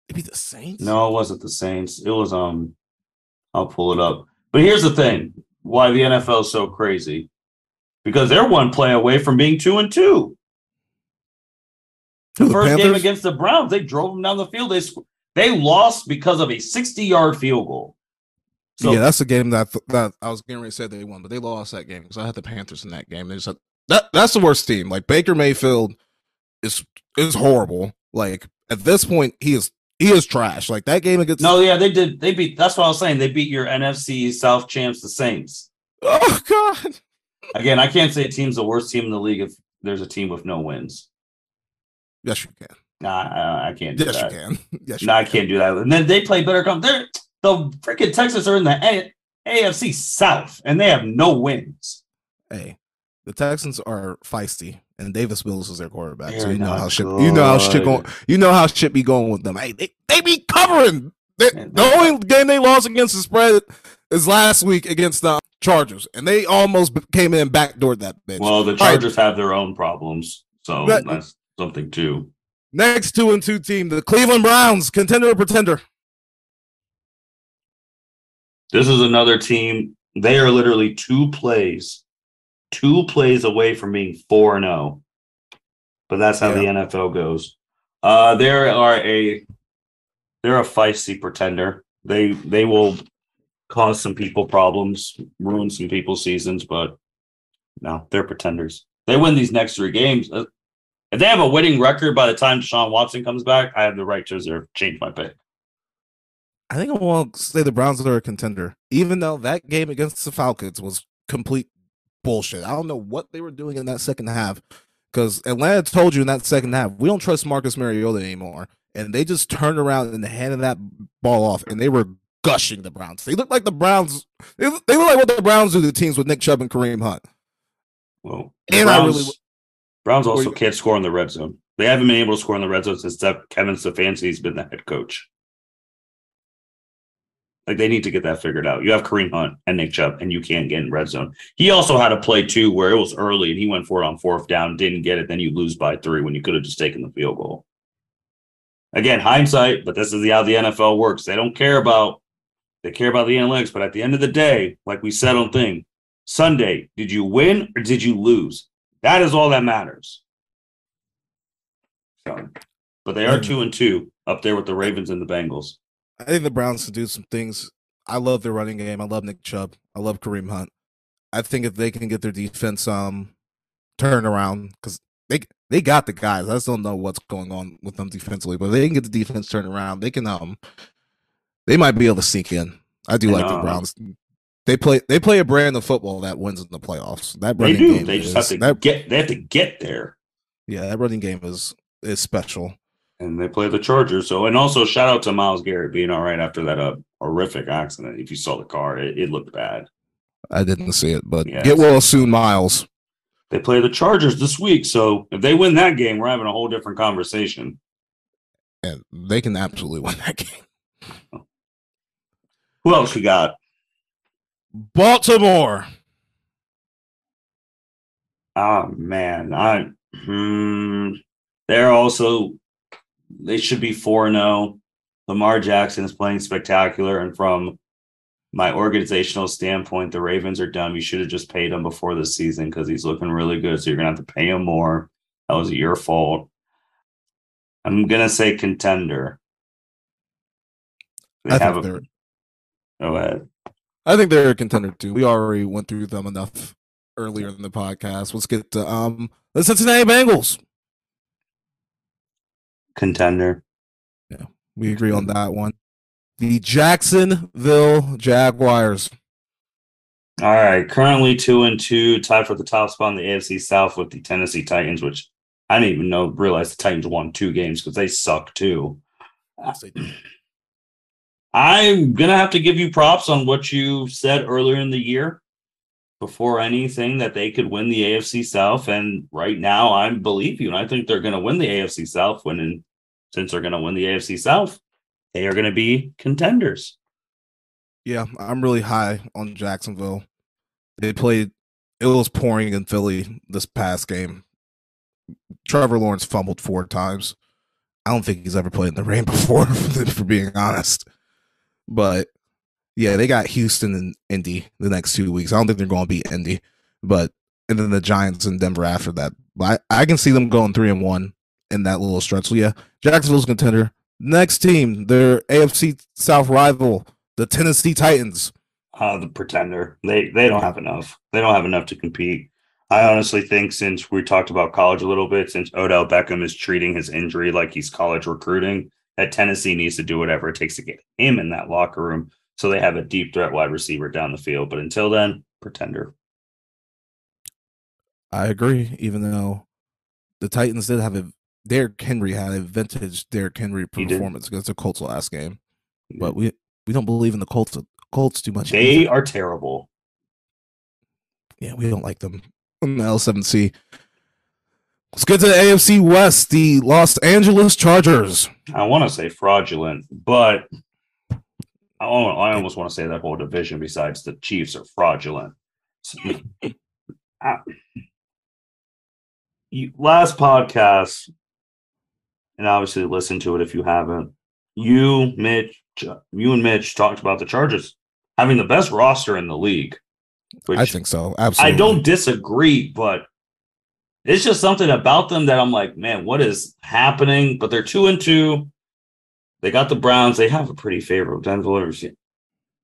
They beat the Saints. No, it wasn't the Saints. It was um. I'll pull it up. But here's the thing: why the NFL is so crazy, because they're one play away from being two and two. The the first game against the Browns, they drove them down the field. They they lost because of a 60 yard field goal. So yeah, that's the game that that I was getting ready to say they won, but they lost that game because I had the Panthers in that game. They just had, that that's the worst team. Like Baker Mayfield is is horrible. Like at this point, he is he is trash. Like that game against no, yeah, they did. They beat. That's what I was saying. They beat your NFC South champs, the Saints. Oh God, Again, I can't say a team's the worst team in the league if there's a team with no wins. yes you can. Nah, I, I can't do Yes that. you can. Yes you No, I can. can't do that. And then they play better. Come, they're the freaking Texans are in the A- AFC South, and they have no wins. Hey, the Texans are feisty, and Davis Mills is their quarterback. so They're you know how shit you know how shit going. You know how shit be going with them. Hey, they they be covering. They, the only game they lost against the spread is last week against the Chargers, and they almost came in and backdoored that bitch. Well, the right. Chargers have their own problems, so But- that's something too. Next two and two team, the Cleveland Browns, contender or pretender. This is another team. They are literally two plays, two plays away from being four and zero. But that's how the NFL goes. Uh, they are a they're a feisty pretender. They they will cause some people problems, ruin some people's seasons, but no, they're pretenders. They win these next three games. Uh, If they have a winning record by the time Deshaun Watson comes back, I have the right to reserve change my pick. I think I to say the Browns are a contender, even though that game against the Falcons was complete bullshit. I don't know what they were doing in that second half because Atlanta told you in that second half we don't trust Marcus Mariota anymore, and they just turned around and handed that ball off, and they were gushing the Browns. They look like the Browns. They, they look like what the Browns do to teams with Nick Chubb and Kareem Hunt. Well, And I Browns, really- Browns also can't score in the red zone. They haven't been able to score in the red zone since Kevin Stefanski's been the head coach. Like they need to get that figured out. You have Kareem Hunt and Nick Chubb, and you can't get in red zone. He also had a play too where it was early and he went for it on fourth down, didn't get it. Then you lose by three when you could have just taken the field goal. Again, hindsight, but this is the, how the NFL works. They don't care about they care about the analytics, but at the end of the day, like we said on thing, Sunday, did you win or did you lose? That is all that matters. So, but they are Mhm. two and two up there with the Ravens and the Bengals. I think the Browns can do some things. I love their running game. I love Nick Chubb. I love Kareem Hunt. I think if they can get their defense um turned around, because they they got the guys. I just don't know what's going on with them defensively, but if they can get the defense turned around. They can um they might be able to sneak in. I do I like the. Browns. They play they play a brand of football that wins in the playoffs. That They running do. game They just is, have to that, get. They have to get there, yeah, that running game is is special. And they play the Chargers. So, and also shout out to Myles Garrett being all right after that uh, horrific accident. If you saw the car, it, it looked bad. I didn't see it, but Yeah, get well soon, Myles. They play the Chargers this week, so if they win that game, we're having a whole different conversation. And they can absolutely win that game. Who else we got? Baltimore. Oh man, I hmm, they're also they should be four zero. Lamar Jackson is playing spectacular, and from my organizational standpoint, the Ravens are dumb. You should have just paid him before the season because he's looking really good. So you're gonna have to pay him more. That was your fault. I'm gonna say contender. They I have think a they're go ahead. I think they're a contender too. We already went through them enough earlier in the podcast. Let's get to um the Cincinnati Bengals. Contender. Yeah, we agree on that one. The Jacksonville Jaguars. All right, currently two and two, tied for the top spot in the AFC South with the Tennessee Titans, which I didn't even know realize the Titans won two games because they suck too. I'm gonna have to give you props on what you said earlier in the year before anything that they could win the AFC South. And right now I believe you, and I think they're gonna win the AFC South when in, since they're gonna win the AFC South. they are going to be contenders. Yeah, I'm really high on Jacksonville. They played it was pouring in Philly this past game. Trevor Lawrence fumbled four times. I don't think he's ever played in the rain before, for being honest. But yeah, they got Houston and Indy the next two weeks. I don't think they're going to beat Indy, but and then the Giants and Denver after that. But I, I can see them going three and one in that little stretch. So yeah, Jacksonville's contender. Next team, their AFC South rival, the Tennessee Titans. Uh, the pretender. They they don't have enough. They don't have enough to compete. I honestly think since we talked about college a little bit, since Odell Beckham is treating his injury like he's college recruiting, that Tennessee needs to do whatever it takes to get him in that locker room so they have a deep threat wide receiver down the field. But until then, pretender. I agree, even though the Titans did have a Derrick Henry had a vintage Derrick Henry performance against the Colts last game. But we we don't believe in the Colts Colts too much. They either. are terrible. Yeah, we don't like them on the L7C. Let's get to the AFC West, the Los Angeles Chargers. I want to say fraudulent, but I, almost want to say that whole division, besides the Chiefs, are fraudulent. So, I, you, last podcast, and obviously listen to it if you haven't. You, Mitch, you and Mitch talked about the Chargers having the best roster in the league. I think so. Absolutely. I don't disagree, but it's just something about them that I'm like, man, what is happening? But they're two and two. They got the Browns. They have a pretty favorable Denver.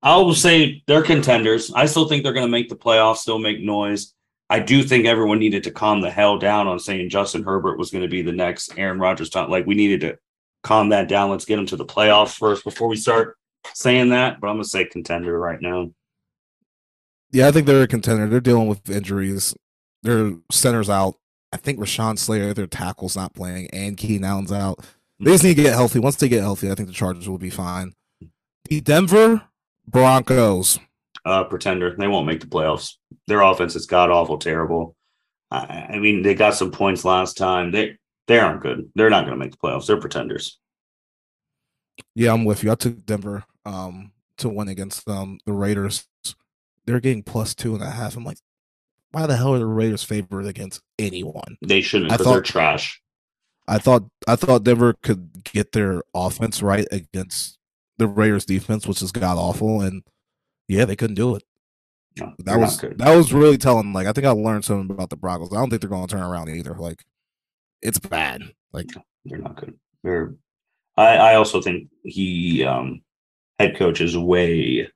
I will say they're contenders. I still think they're going to make the playoffs, still make noise. I do think everyone needed to calm the hell down on saying Justin Herbert was going to be the next Aaron Rodgers. Like we needed to calm that down. Let's get them to the playoffs first before we start saying that. But I'm going to say contender right now. Yeah, I think they're a contender. They're dealing with injuries. Their center's out. I think Rashawn Slater, their tackle's not playing, and Keenan Allen's out. They just need to get healthy. Once they get healthy, I think the Chargers will be fine. The Denver Broncos uh, pretender. They won't make the playoffs. Their offense is god awful, terrible. I, I, mean, they got some points last time. They they aren't good. They're not going to make the playoffs. They're pretenders. Yeah, I'm with you. I took Denver um, to win against um, the Raiders. They're getting plus two and a half. I'm like, why the hell are the Raiders favored against anyone? They shouldn't because they're trash. I thought I thought Denver could get their offense right against the Raiders defense, which is god awful, and yeah, they couldn't do it. No, that was that was really telling. Like, I think I learned something about the Broncos. I don't think they're going to turn around either. Like, it's bad. Like, they're not good. They're. I I also think he um head coach is way.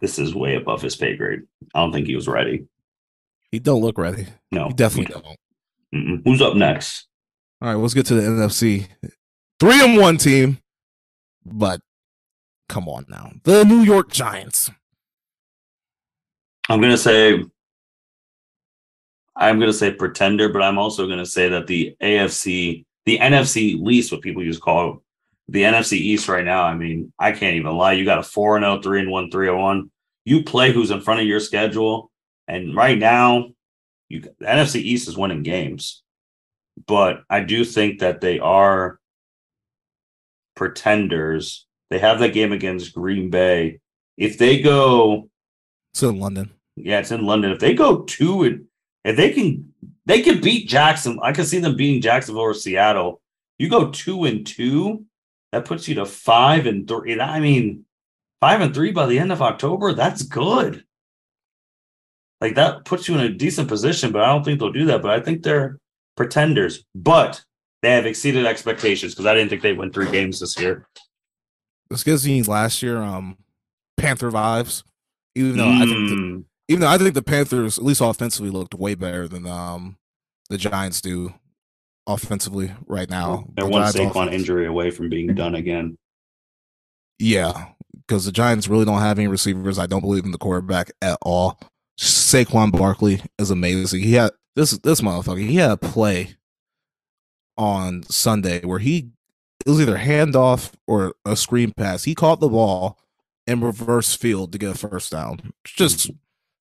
This is way above his pay grade. I don't think he was ready. He don't look ready. No, he definitely don't. Mm-mm. Who's up next? All right, let's get to the NFC. Three and one team, but come on now, the New York Giants. I'm gonna say I'm gonna say pretender, but I'm also gonna say that the AFC, the NFC least, what people used to call the NFC East right now. I mean, I can't even lie. You got a 4 and 0, 3 and 1, 3 and 1. You play who's in front of your schedule. And right now, you the NFC East is winning games. But I do think that they are pretenders. They have that game against Green Bay. If they go it's in London. Yeah, it's in London. If they go two and if they can they can beat Jackson, I can see them beating Jacksonville or Seattle. You go two and two, that puts you to five and three. I mean, five and three by the end of October, that's good. Like that puts you in a decent position, but I don't think they'll do that. But I think they're pretenders, but they have exceeded expectations because I didn't think they'd win three games this year. This gives me last year um Panther vibes. Even though mm. I think the, hmm even though I think the Panthers, at least offensively, looked way better than um, the Giants do offensively right now. They're the one Saquon offense. injury away from being done again. Yeah, because the Giants really don't have any receivers. I don't believe in the quarterback at all. Saquon Barkley is amazing. He had this this motherfucker. He had a play on Sunday where he it was either handoff or a screen pass. He caught the ball in reverse field to get a first down. Just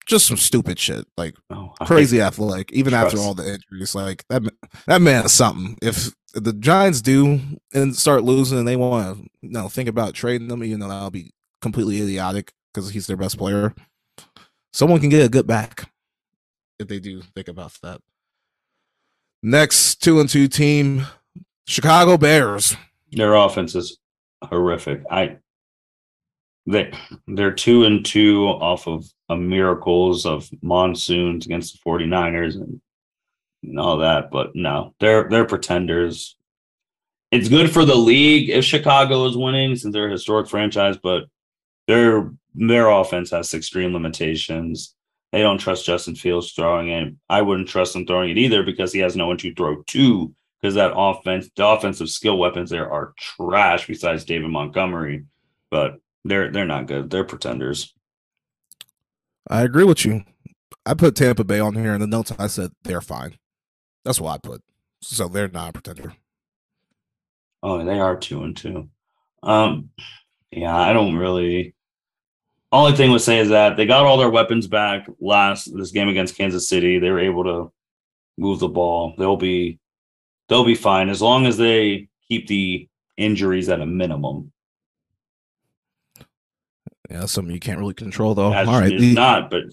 just some stupid shit, like oh, crazy athletic. Even trust. after all the injuries, like that that man is something. If if the Giants do and start losing and they want to you know think about trading them, even though that'll be completely idiotic because he's their best player. Someone can get a good back if they do think about that. Next two and two team, Chicago Bears. Their offense is horrific. I they they're two and two off of miracles of monsoons against the 49ers and, and all that, but no, they're they're pretenders. It's good for the league if Chicago is winning since they're a historic franchise, but their their offense has extreme limitations. They don't trust Justin Fields throwing it. I wouldn't trust him throwing it either because he has no one to throw to. Because that offense, the offensive skill weapons there are trash. Besides David Montgomery, but they're they're not good. They're pretenders. I agree with you. I put Tampa Bay on here in the notes. I said they're fine. That's what I put. So they're not a pretender. Oh, they are two and two. Um, yeah, I don't really. Only thing would say is that they got all their weapons back last this game against Kansas City. They were able to move the ball. They'll be they'll be fine as long as they keep the injuries at a minimum. Yeah, something you can't really control though. As All right, it's the- not, but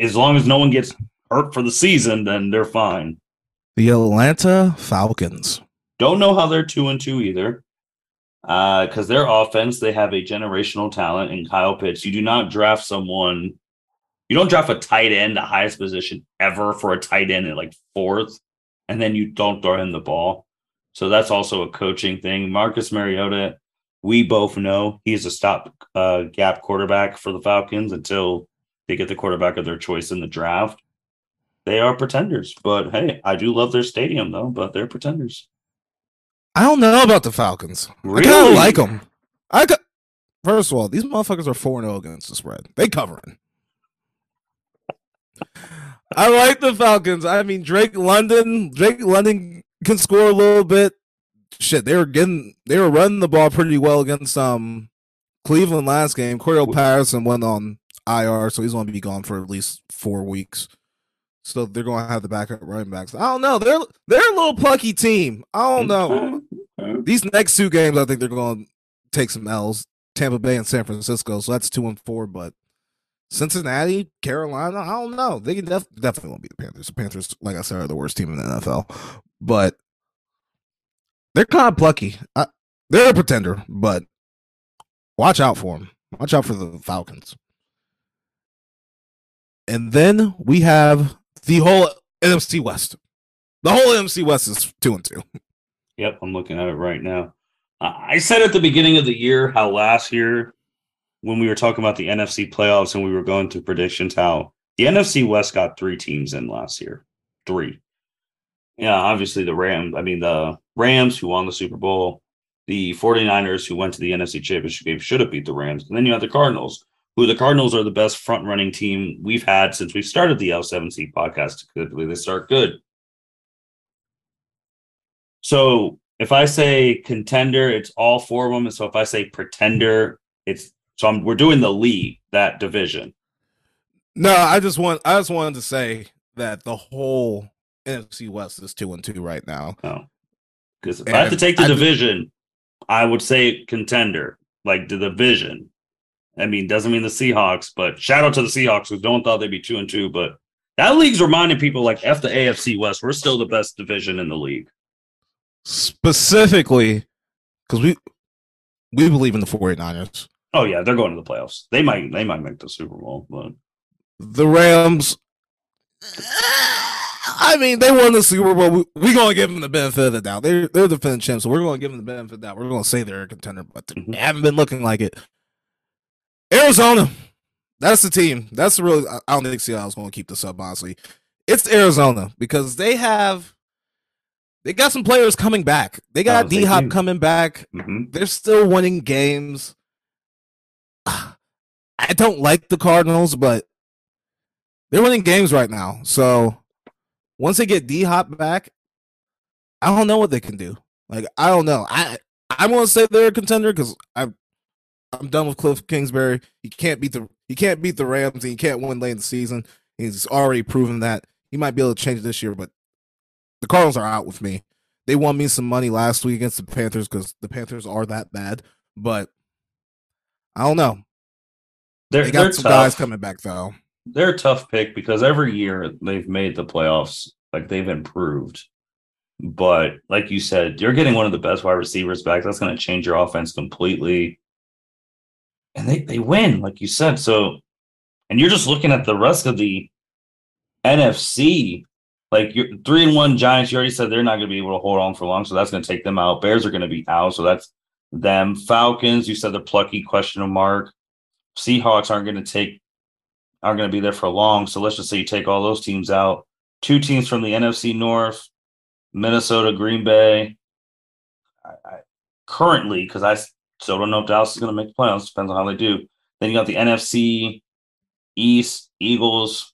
as long as no one gets hurt for the season, then they're fine. the Atlanta Falcons. Don't know how they're two and two either. Because their offense, they have a generational talent in Kyle Pitts. You do not draft someone, you don't draft a tight end, the highest position ever for a tight end at like fourth, and then you don't throw him the ball. So that's also a coaching thing. Marcus Mariota, we both know he's a stop uh, gap quarterback for the Falcons until they get the quarterback of their choice in the draft. They are pretenders, but hey, I do love their stadium though. But they're pretenders. I don't know about the Falcons. I kind Really? of like them. I got, first of all, these motherfuckers are four zero against the spread. They covering. I like the Falcons. I mean, Drake London. Drake London can score a little bit. Shit, they were getting, they were running the ball pretty well against um Cleveland last game. Cordarrelle Patterson went on IR, so he's going to be gone for at least four weeks. So they're going to have the backup running backs. I don't know. They're they're a little plucky team. I don't know. These next two games, I think they're going to take some L's. Tampa Bay and San Francisco, so that's two and four. But Cincinnati, Carolina, I don't know. They def- definitely won't beat the Panthers. The Panthers, like I said, are the worst team in the NFL. But they're kind of plucky. I, they're a pretender, but watch out for them. Watch out for the Falcons. And then we have the whole NFC West. The whole NFC West is two and two. Yep, I'm looking at it right now. I said at the beginning of the year how last year, when we were talking about the NFC playoffs and we were going through predictions, how the NFC West got three teams in last year. Three. Yeah, obviously the Rams, I mean, the Rams who won the Super Bowl, the 49ers who went to the NFC Championship game should have beat the Rams. And then you have the Cardinals, who the Cardinals are the best front running team we've had since we started the L7C podcast. Typically, they start good. So if I say contender, it's all four of them. And so if I say pretender, it's so I'm, we're doing the league, that division. No, I just want I just wanted to say that the whole NFC West is two and two right now. Oh, because if I have to take the I- division, I would say contender, like the division. I mean, doesn't mean the Seahawks, but shout out to the Seahawks who don't thought they'd be two and two. But that league's reminding people like F the AFC West, we're still the best division in the league. Specifically because we we believe in the 49ers. Oh yeah, they're going to the playoffs. They might they might make the Super Bowl, but The Rams I mean, they won the Super Bowl. We, we're going to give them the benefit of the doubt. They're they're defending champs, so we're going to give them the benefit of the doubt. We're going to say they're a contender, but they mm-hmm. haven't been looking like it. Arizona, that's the team. That's the real. I- I don't think Seattle's going to keep this up. Honestly, it's Arizona because they have they got some players coming back. They got Oh, D Hop coming back. mhm. They're still winning games. I don't like the Cardinals, but they're winning games right now. So once they get D Hop back, I don't know what they can do. Like I don't know. I I want to say they're a contender because I'm I'm done with Kliff Kingsbury. He can't beat the he can't beat the Rams and he can't win late in the season. He's already proven that. He might be able to change this year, but the Cardinals are out with me. they won me some money last week against the Panthers because the Panthers are that bad. But I don't know. They're, They got they're some tough. guys coming back though. They're a tough pick because every year they've made the playoffs. Like they've improved. But like you said, you're getting one of the best wide receivers back. That's going to change your offense completely. And they, they win, like you said. So, and you're just looking at the rest of the NFC. Like three and one Giants, you already said they're not going to be able to hold on for long. So that's going to take them out. Bears are going to be out. So that's them. Falcons, you said they're plucky, question mark. Seahawks aren't going to take, aren't going to be there for long. So let's just say you take all those teams out. Two teams from the NFC North, Minnesota, Green Bay. I, I currently, because I still don't know if Dallas is going to make the playoffs. Depends on how they do. Then you got the NFC East, Eagles,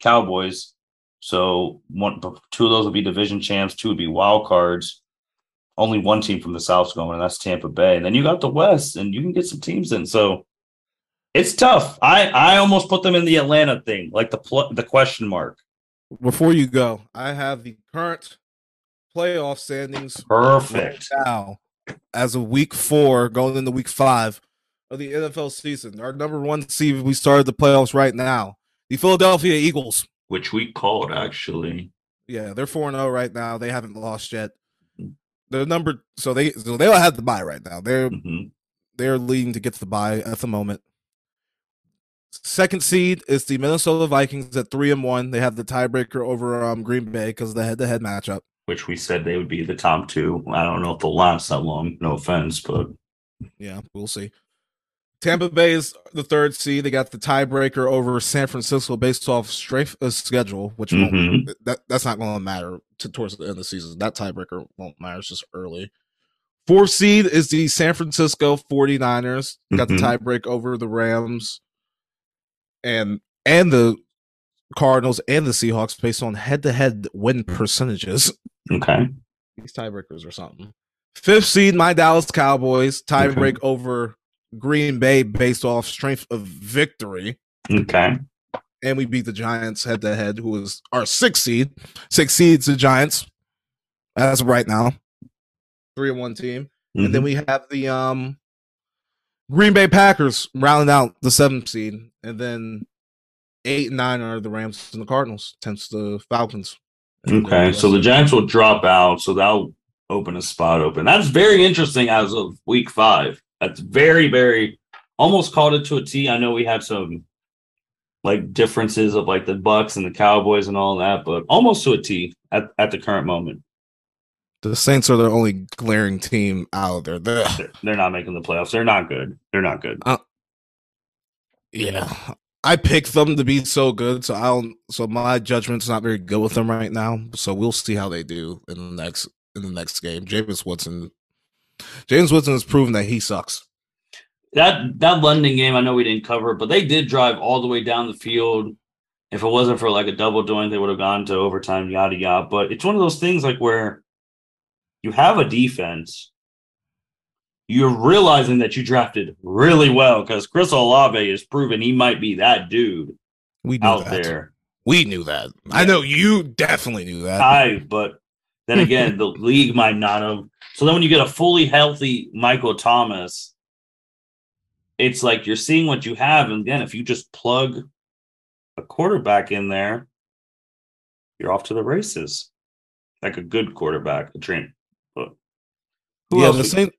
Cowboys. So one, two of those would be division champs. Two would be wild cards. Only one team from the South's going, and that's Tampa Bay. And then you got the West, and you can get some teams in. So it's tough. I I almost put them in the Atlanta thing, like the pl- the question mark. Before you go, I have the current playoff standings Perfect. now as of week four, going into week five of the NFL season. Our number one seed, we started the playoffs right now. The Philadelphia Eagles. Which we called actually. Yeah, they're 4 0 right now. They haven't lost yet. They're number so they so they don't have the bye right now. They're Mhm. they're leading to get to the bye at the moment. Second seed is the Minnesota Vikings at three and one. They have the tiebreaker over um, Green Bay because of the head to head matchup. Which we said they would be the top two. I don't know if they'll last that long. No offense, but Yeah, we'll see. Tampa Bay is the third seed. They got the tiebreaker over San Francisco based off strength of schedule, which won't, Mhm. that that's not going to matter to, towards the end of the season. That tiebreaker won't matter. It's just early. Fourth seed is the San Francisco 49ers. Got Mhm. the tiebreak over the Rams and and the Cardinals and the Seahawks based on head to head win percentages. okay. These tiebreakers or something. Fifth seed, my Dallas Cowboys tiebreak over Green Bay based off strength of victory, Okay. and we beat the Giants head to head, who is our sixth seed. Six seeds, the Giants, as of right now, three and one team, and Mm-hmm. then we have the um Green Bay Packers rounding out the seventh seed, and then eight and nine are the Rams and the Cardinals. Tenth the Falcons. And Okay. So the Giants will drop out. So that'll open a spot open. That's very interesting as of week five. That's very, very almost called it to a T. I know we have some like differences of like the Bucs and the Cowboys and all that, but almost to a T at, at the current moment. the Saints are the only glaring team out there. They're- They're, not making the playoffs. They're not good. They're not good. Uh, yeah. I picked them to be so good, so I don't so my judgment's not very good with them right now. So we'll see how they do in the next in the next game. James Woodson James Woodson has proven that he sucks. that that London game, I know we didn't cover, but they did drive all the way down the field. If it wasn't for like a double doink, they would have gone to overtime, yada yada. But it's one of those things like where you have a defense, you're realizing that you drafted really well because Chris Olave has proven he might be that dude We knew out that. there. We knew that. I know you definitely knew that. I, but then again, the league might not have. So then when you get a fully healthy Michael Thomas, it's like you're seeing what you have. And again, if you just plug a quarterback in there, you're off to the races. Like a good quarterback, a train. But who yeah, else? the we- same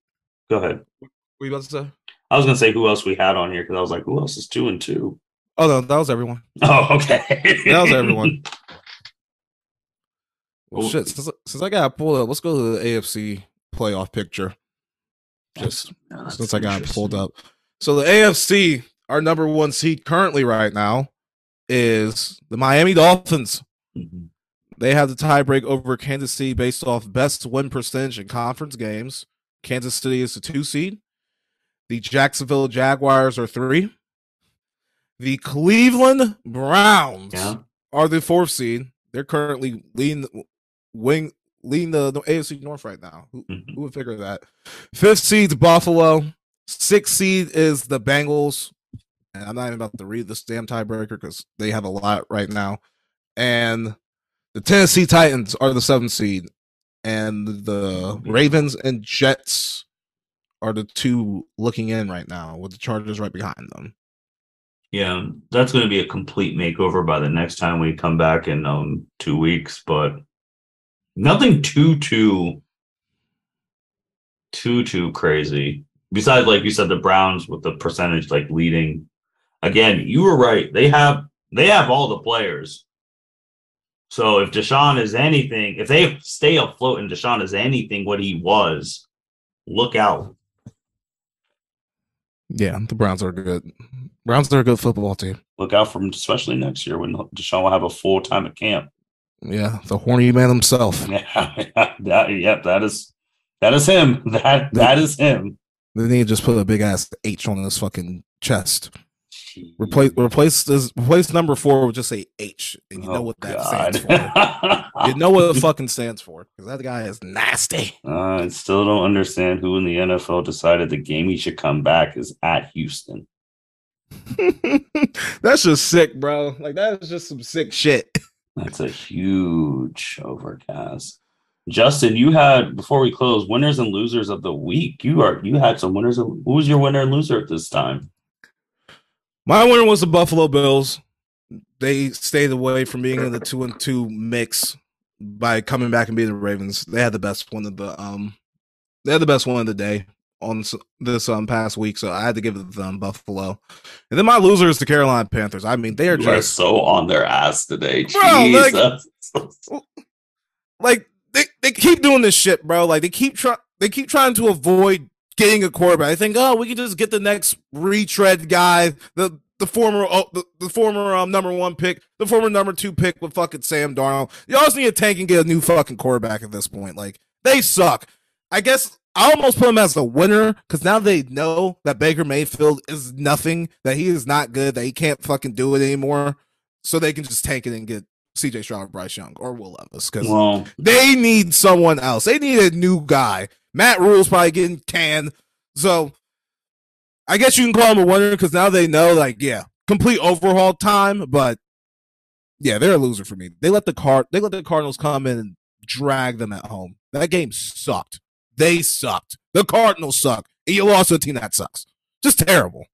Go ahead. what you about to say? I was gonna say who else we had on here because I was like, who else is two and two? Oh no, that was everyone. Oh, okay. That was everyone. Well Oh. shit, since, since I got pulled up, let's go to the AFC playoff picture. Just since I got pulled up. So the AFC, our number one seed currently right now is the Miami Dolphins. Mhm. They have the tiebreak over Kansas City based off best win percentage in conference games. Kansas City is the two seed. The Jacksonville Jaguars are three. The Cleveland Browns Yeah. are the fourth seed. They're currently leading wing leading the, the AFC North right now. Who, Mhm. who would figure that? Fifth seed's Buffalo. Sixth seed is the Bengals. And I'm not even about to read this damn tiebreaker because they have a lot right now. And the Tennessee Titans are the seventh seed. and the Ravens and Jets are the two looking in right now, with the Chargers right behind them. Yeah, that's going to be a complete makeover by the next time we come back in um two weeks, but nothing too too too too crazy. Besides, like you said, the Browns with the percentage like leading. Again, you were right. They have they have all the players. So if Deshaun is anything, if they stay afloat and Deshaun is anything what he was, look out. Yeah, the Browns are good. Browns are a good football team. Look out for especially next year when Deshaun will have a full time at camp. Yeah, the horny man himself. Yeah, that, yeah, that is that is him. That that is him. Then he just put a big ass H on his fucking chest. Replace replace this replace number four with just say H, and you oh, know what that God. stands for. you know what it fucking stands for because that guy is nasty. Uh, I still don't understand who in the NFL decided the game he should come back is at Houston. That's just sick, bro. Like that is just some sick shit. That's a huge overcast. Justin, you had before we close winners and losers of the week. You are you had some winners. Who was your winner and loser at this time? My winner was the Buffalo Bills. They stayed away from being in the two and two mix by coming back and beating the Ravens. They had the best one of the um, they had the best one of the day on this um past week, so I had to give it to them Buffalo. And then my loser is the Carolina Panthers. I mean, they are you just are so on their ass today. Bro, Jesus. Like, like they, they keep doing this shit, bro. Like they keep trying they keep trying to avoid getting a quarterback. I think, oh, we can just get the next retread guy, the the former oh, the, the former um, number one pick, the former number two pick with fucking Sam Darnold. You always need a tank and get a new fucking quarterback at this point. Like they suck. I guess I almost put them as the winner because now they know that Baker Mayfield is nothing, that he is not good, that he can't fucking do it anymore. So they can just tank it and get CJ Stroud, Bryce Young, or Will Levis because well, they need someone else. They need a new guy. Matt Rhule's probably getting canned. So I guess you can call them a winner because now they know, like, yeah, complete overhaul time. But yeah, they're a loser for me. They let the card they let the Cardinals come in and drag them at home. That game sucked. They sucked. The Cardinals suck. And you lost to a team that sucks. Just terrible.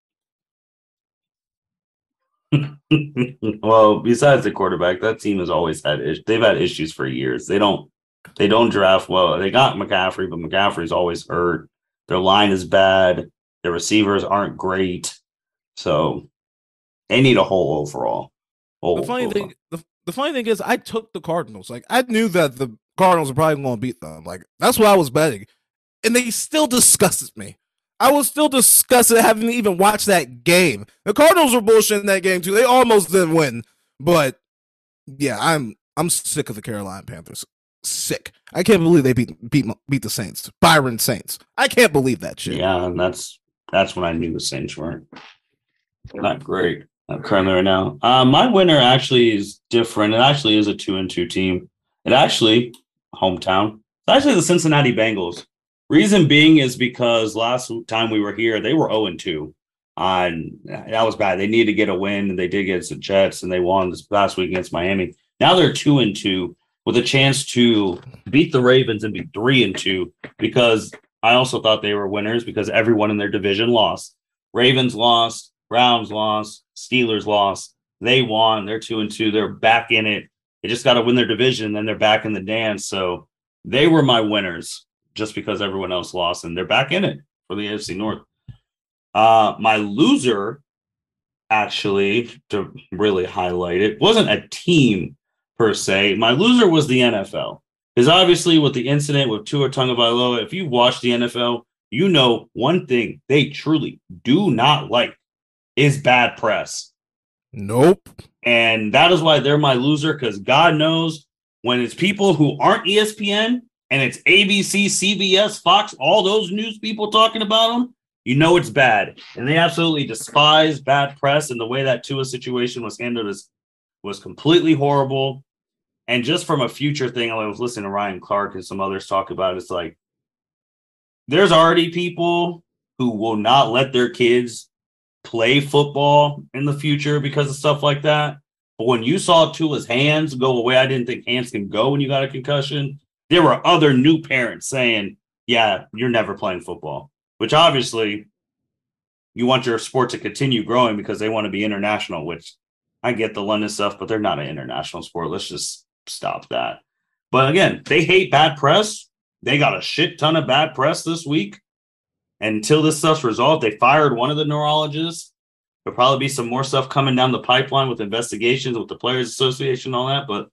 well, besides the quarterback, that team has always had issues. They've had issues for years. They don't they don't draft well. They got McCaffrey, but McCaffrey's always hurt. Their line is bad. Their receivers aren't great. So they need a whole overall. Whole the funny overall. thing the, the funny thing is I took the Cardinals. Like I knew that the Cardinals are probably going to beat them. Like that's what I was betting. And they still disgusted me. I was still disgusted having even watched that game. The Cardinals were bullshit in that game too. They almost didn't win, but yeah, I'm I'm sick of the Carolina Panthers. Sick. I can't believe they beat beat beat the Saints. Byron Saints. I can't believe that shit. Yeah, and that's that's when I knew the Saints weren't not great. Currently right now. Uh, my winner actually is different. It actually is a two and two team. It actually hometown. It's actually the Cincinnati Bengals. Reason being is because last time we were here, they were 0 2. And that was bad. They needed to get a win, and they did against the Jets, and they won this last week against Miami. Now they're 2 and 2 with a chance to beat the Ravens and be 3 and 2 because I also thought they were winners because everyone in their division lost. Ravens lost, Browns lost, Steelers lost. They won. They're 2 and 2. They're back in it. They just got to win their division, and then they're back in the dance. So they were my winners just because everyone else lost and they're back in it for the AFC North. Uh, my loser, actually, to really highlight it, wasn't a team per se. My loser was the NFL. Because obviously, with the incident with Tua Tagovailoa, if you watch the NFL, you know one thing they truly do not like is bad press. Nope. And that is why they're my loser because God knows when it's people who aren't ESPN and it's ABC, CBS, Fox, all those news people talking about them, you know it's bad. And they absolutely despise bad press. And the way that Tua situation was handled is was completely horrible. And just from a future thing, I was listening to Ryan Clark and some others talk about it, it's like there's already people who will not let their kids play football in the future because of stuff like that. But when you saw Tua's hands go away, I didn't think hands can go when you got a concussion there were other new parents saying, "Yeah, you're never playing football," which obviously you want your sport to continue growing because they want to be international. Which I get the London stuff, but they're not an international sport. Let's just stop that. But again, they hate bad press. They got a shit ton of bad press this week. And until this stuff's resolved, they fired one of the neurologists. There'll probably be some more stuff coming down the pipeline with investigations with the Players Association and all that. But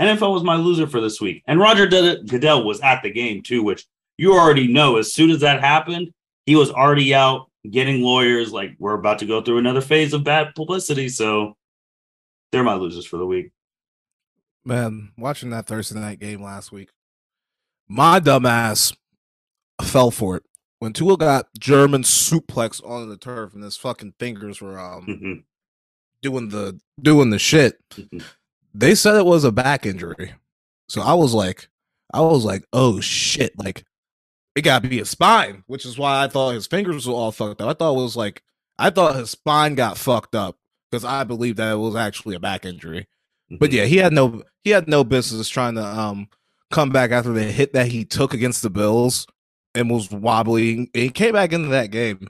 NFL was my loser for this week. And Roger Goodell was at the game too, which you already know. As soon as that happened, he was already out getting lawyers. Like, we're about to go through another phase of bad publicity. So they're my losers for the week. Man, watching that Thursday night game last week, my dumbass fell for it when Tua got German suplex on the turf and his fucking fingers were um mm-hmm. doing the doing the shit. Mm-hmm. They said it was a back injury. So I was like I was like, "Oh shit, like it got to be his spine," which is why I thought his fingers were all fucked up. I thought it was like I thought his spine got fucked up because I believe that it was actually a back injury. Mm-hmm. But yeah, he had no he had no business trying to um come back after the hit that he took against the Bills and was wobbly. He came back into that game,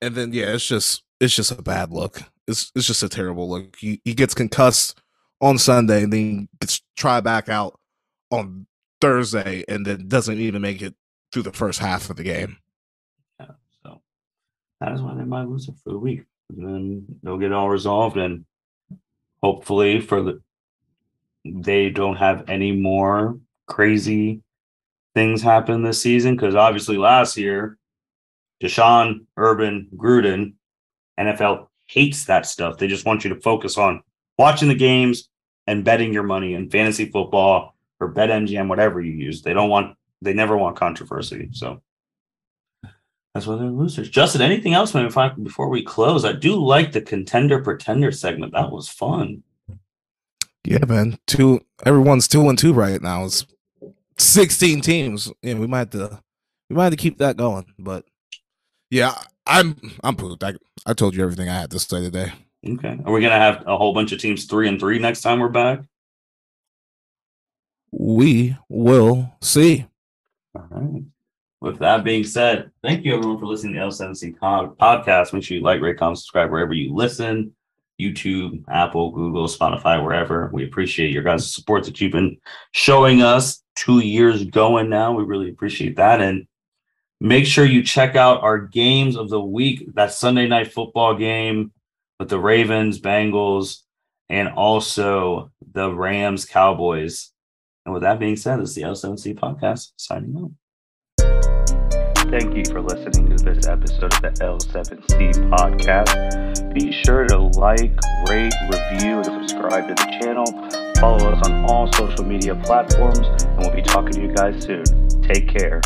and then yeah, it's just it's just a bad look. It's it's just a terrible look. He he gets concussed on Sunday, and then gets tried back out on Thursday, and then doesn't even make it through the first half of the game. Yeah, so that is why they might lose it for the week. And then they'll get all resolved, and hopefully for the they don't have any more crazy things happen this season because obviously last year, Deshaun, Urban, Gruden, NFL hates that stuff. They just want you to focus on watching the games and betting your money in fantasy football or BetMGM, whatever you use. They don't want, they never want controversy. So that's why they're losers. Justin, anything else, man? Before we close, I do like the contender pretender segment. That was fun. Yeah, man. Two everyone's two and two right now. It's 16 teams. Yeah, we might have to we might have to keep that going. But yeah, I'm I'm pooped. I I told you everything I had to say today. Okay. Are we gonna have a whole bunch of teams three and three next time we're back? We will see. All right. With that being said, thank you everyone for listening to L7C podcast. Make sure you like, rate, comment, subscribe wherever you listen. YouTube, Apple, Google, Spotify, wherever. We appreciate your guys' support that you've been showing us two years going now. We really appreciate that. And make sure you check out our games of the week. That Sunday night football game with the Ravens, Bengals, and also the Rams, Cowboys. And with that being said, this is the L7C podcast signing out. Thank you for listening to this episode of the L7C podcast. Be sure to like, rate, review, and subscribe to the channel. Follow us on all social media platforms, and we'll be talking to you guys soon. Take care.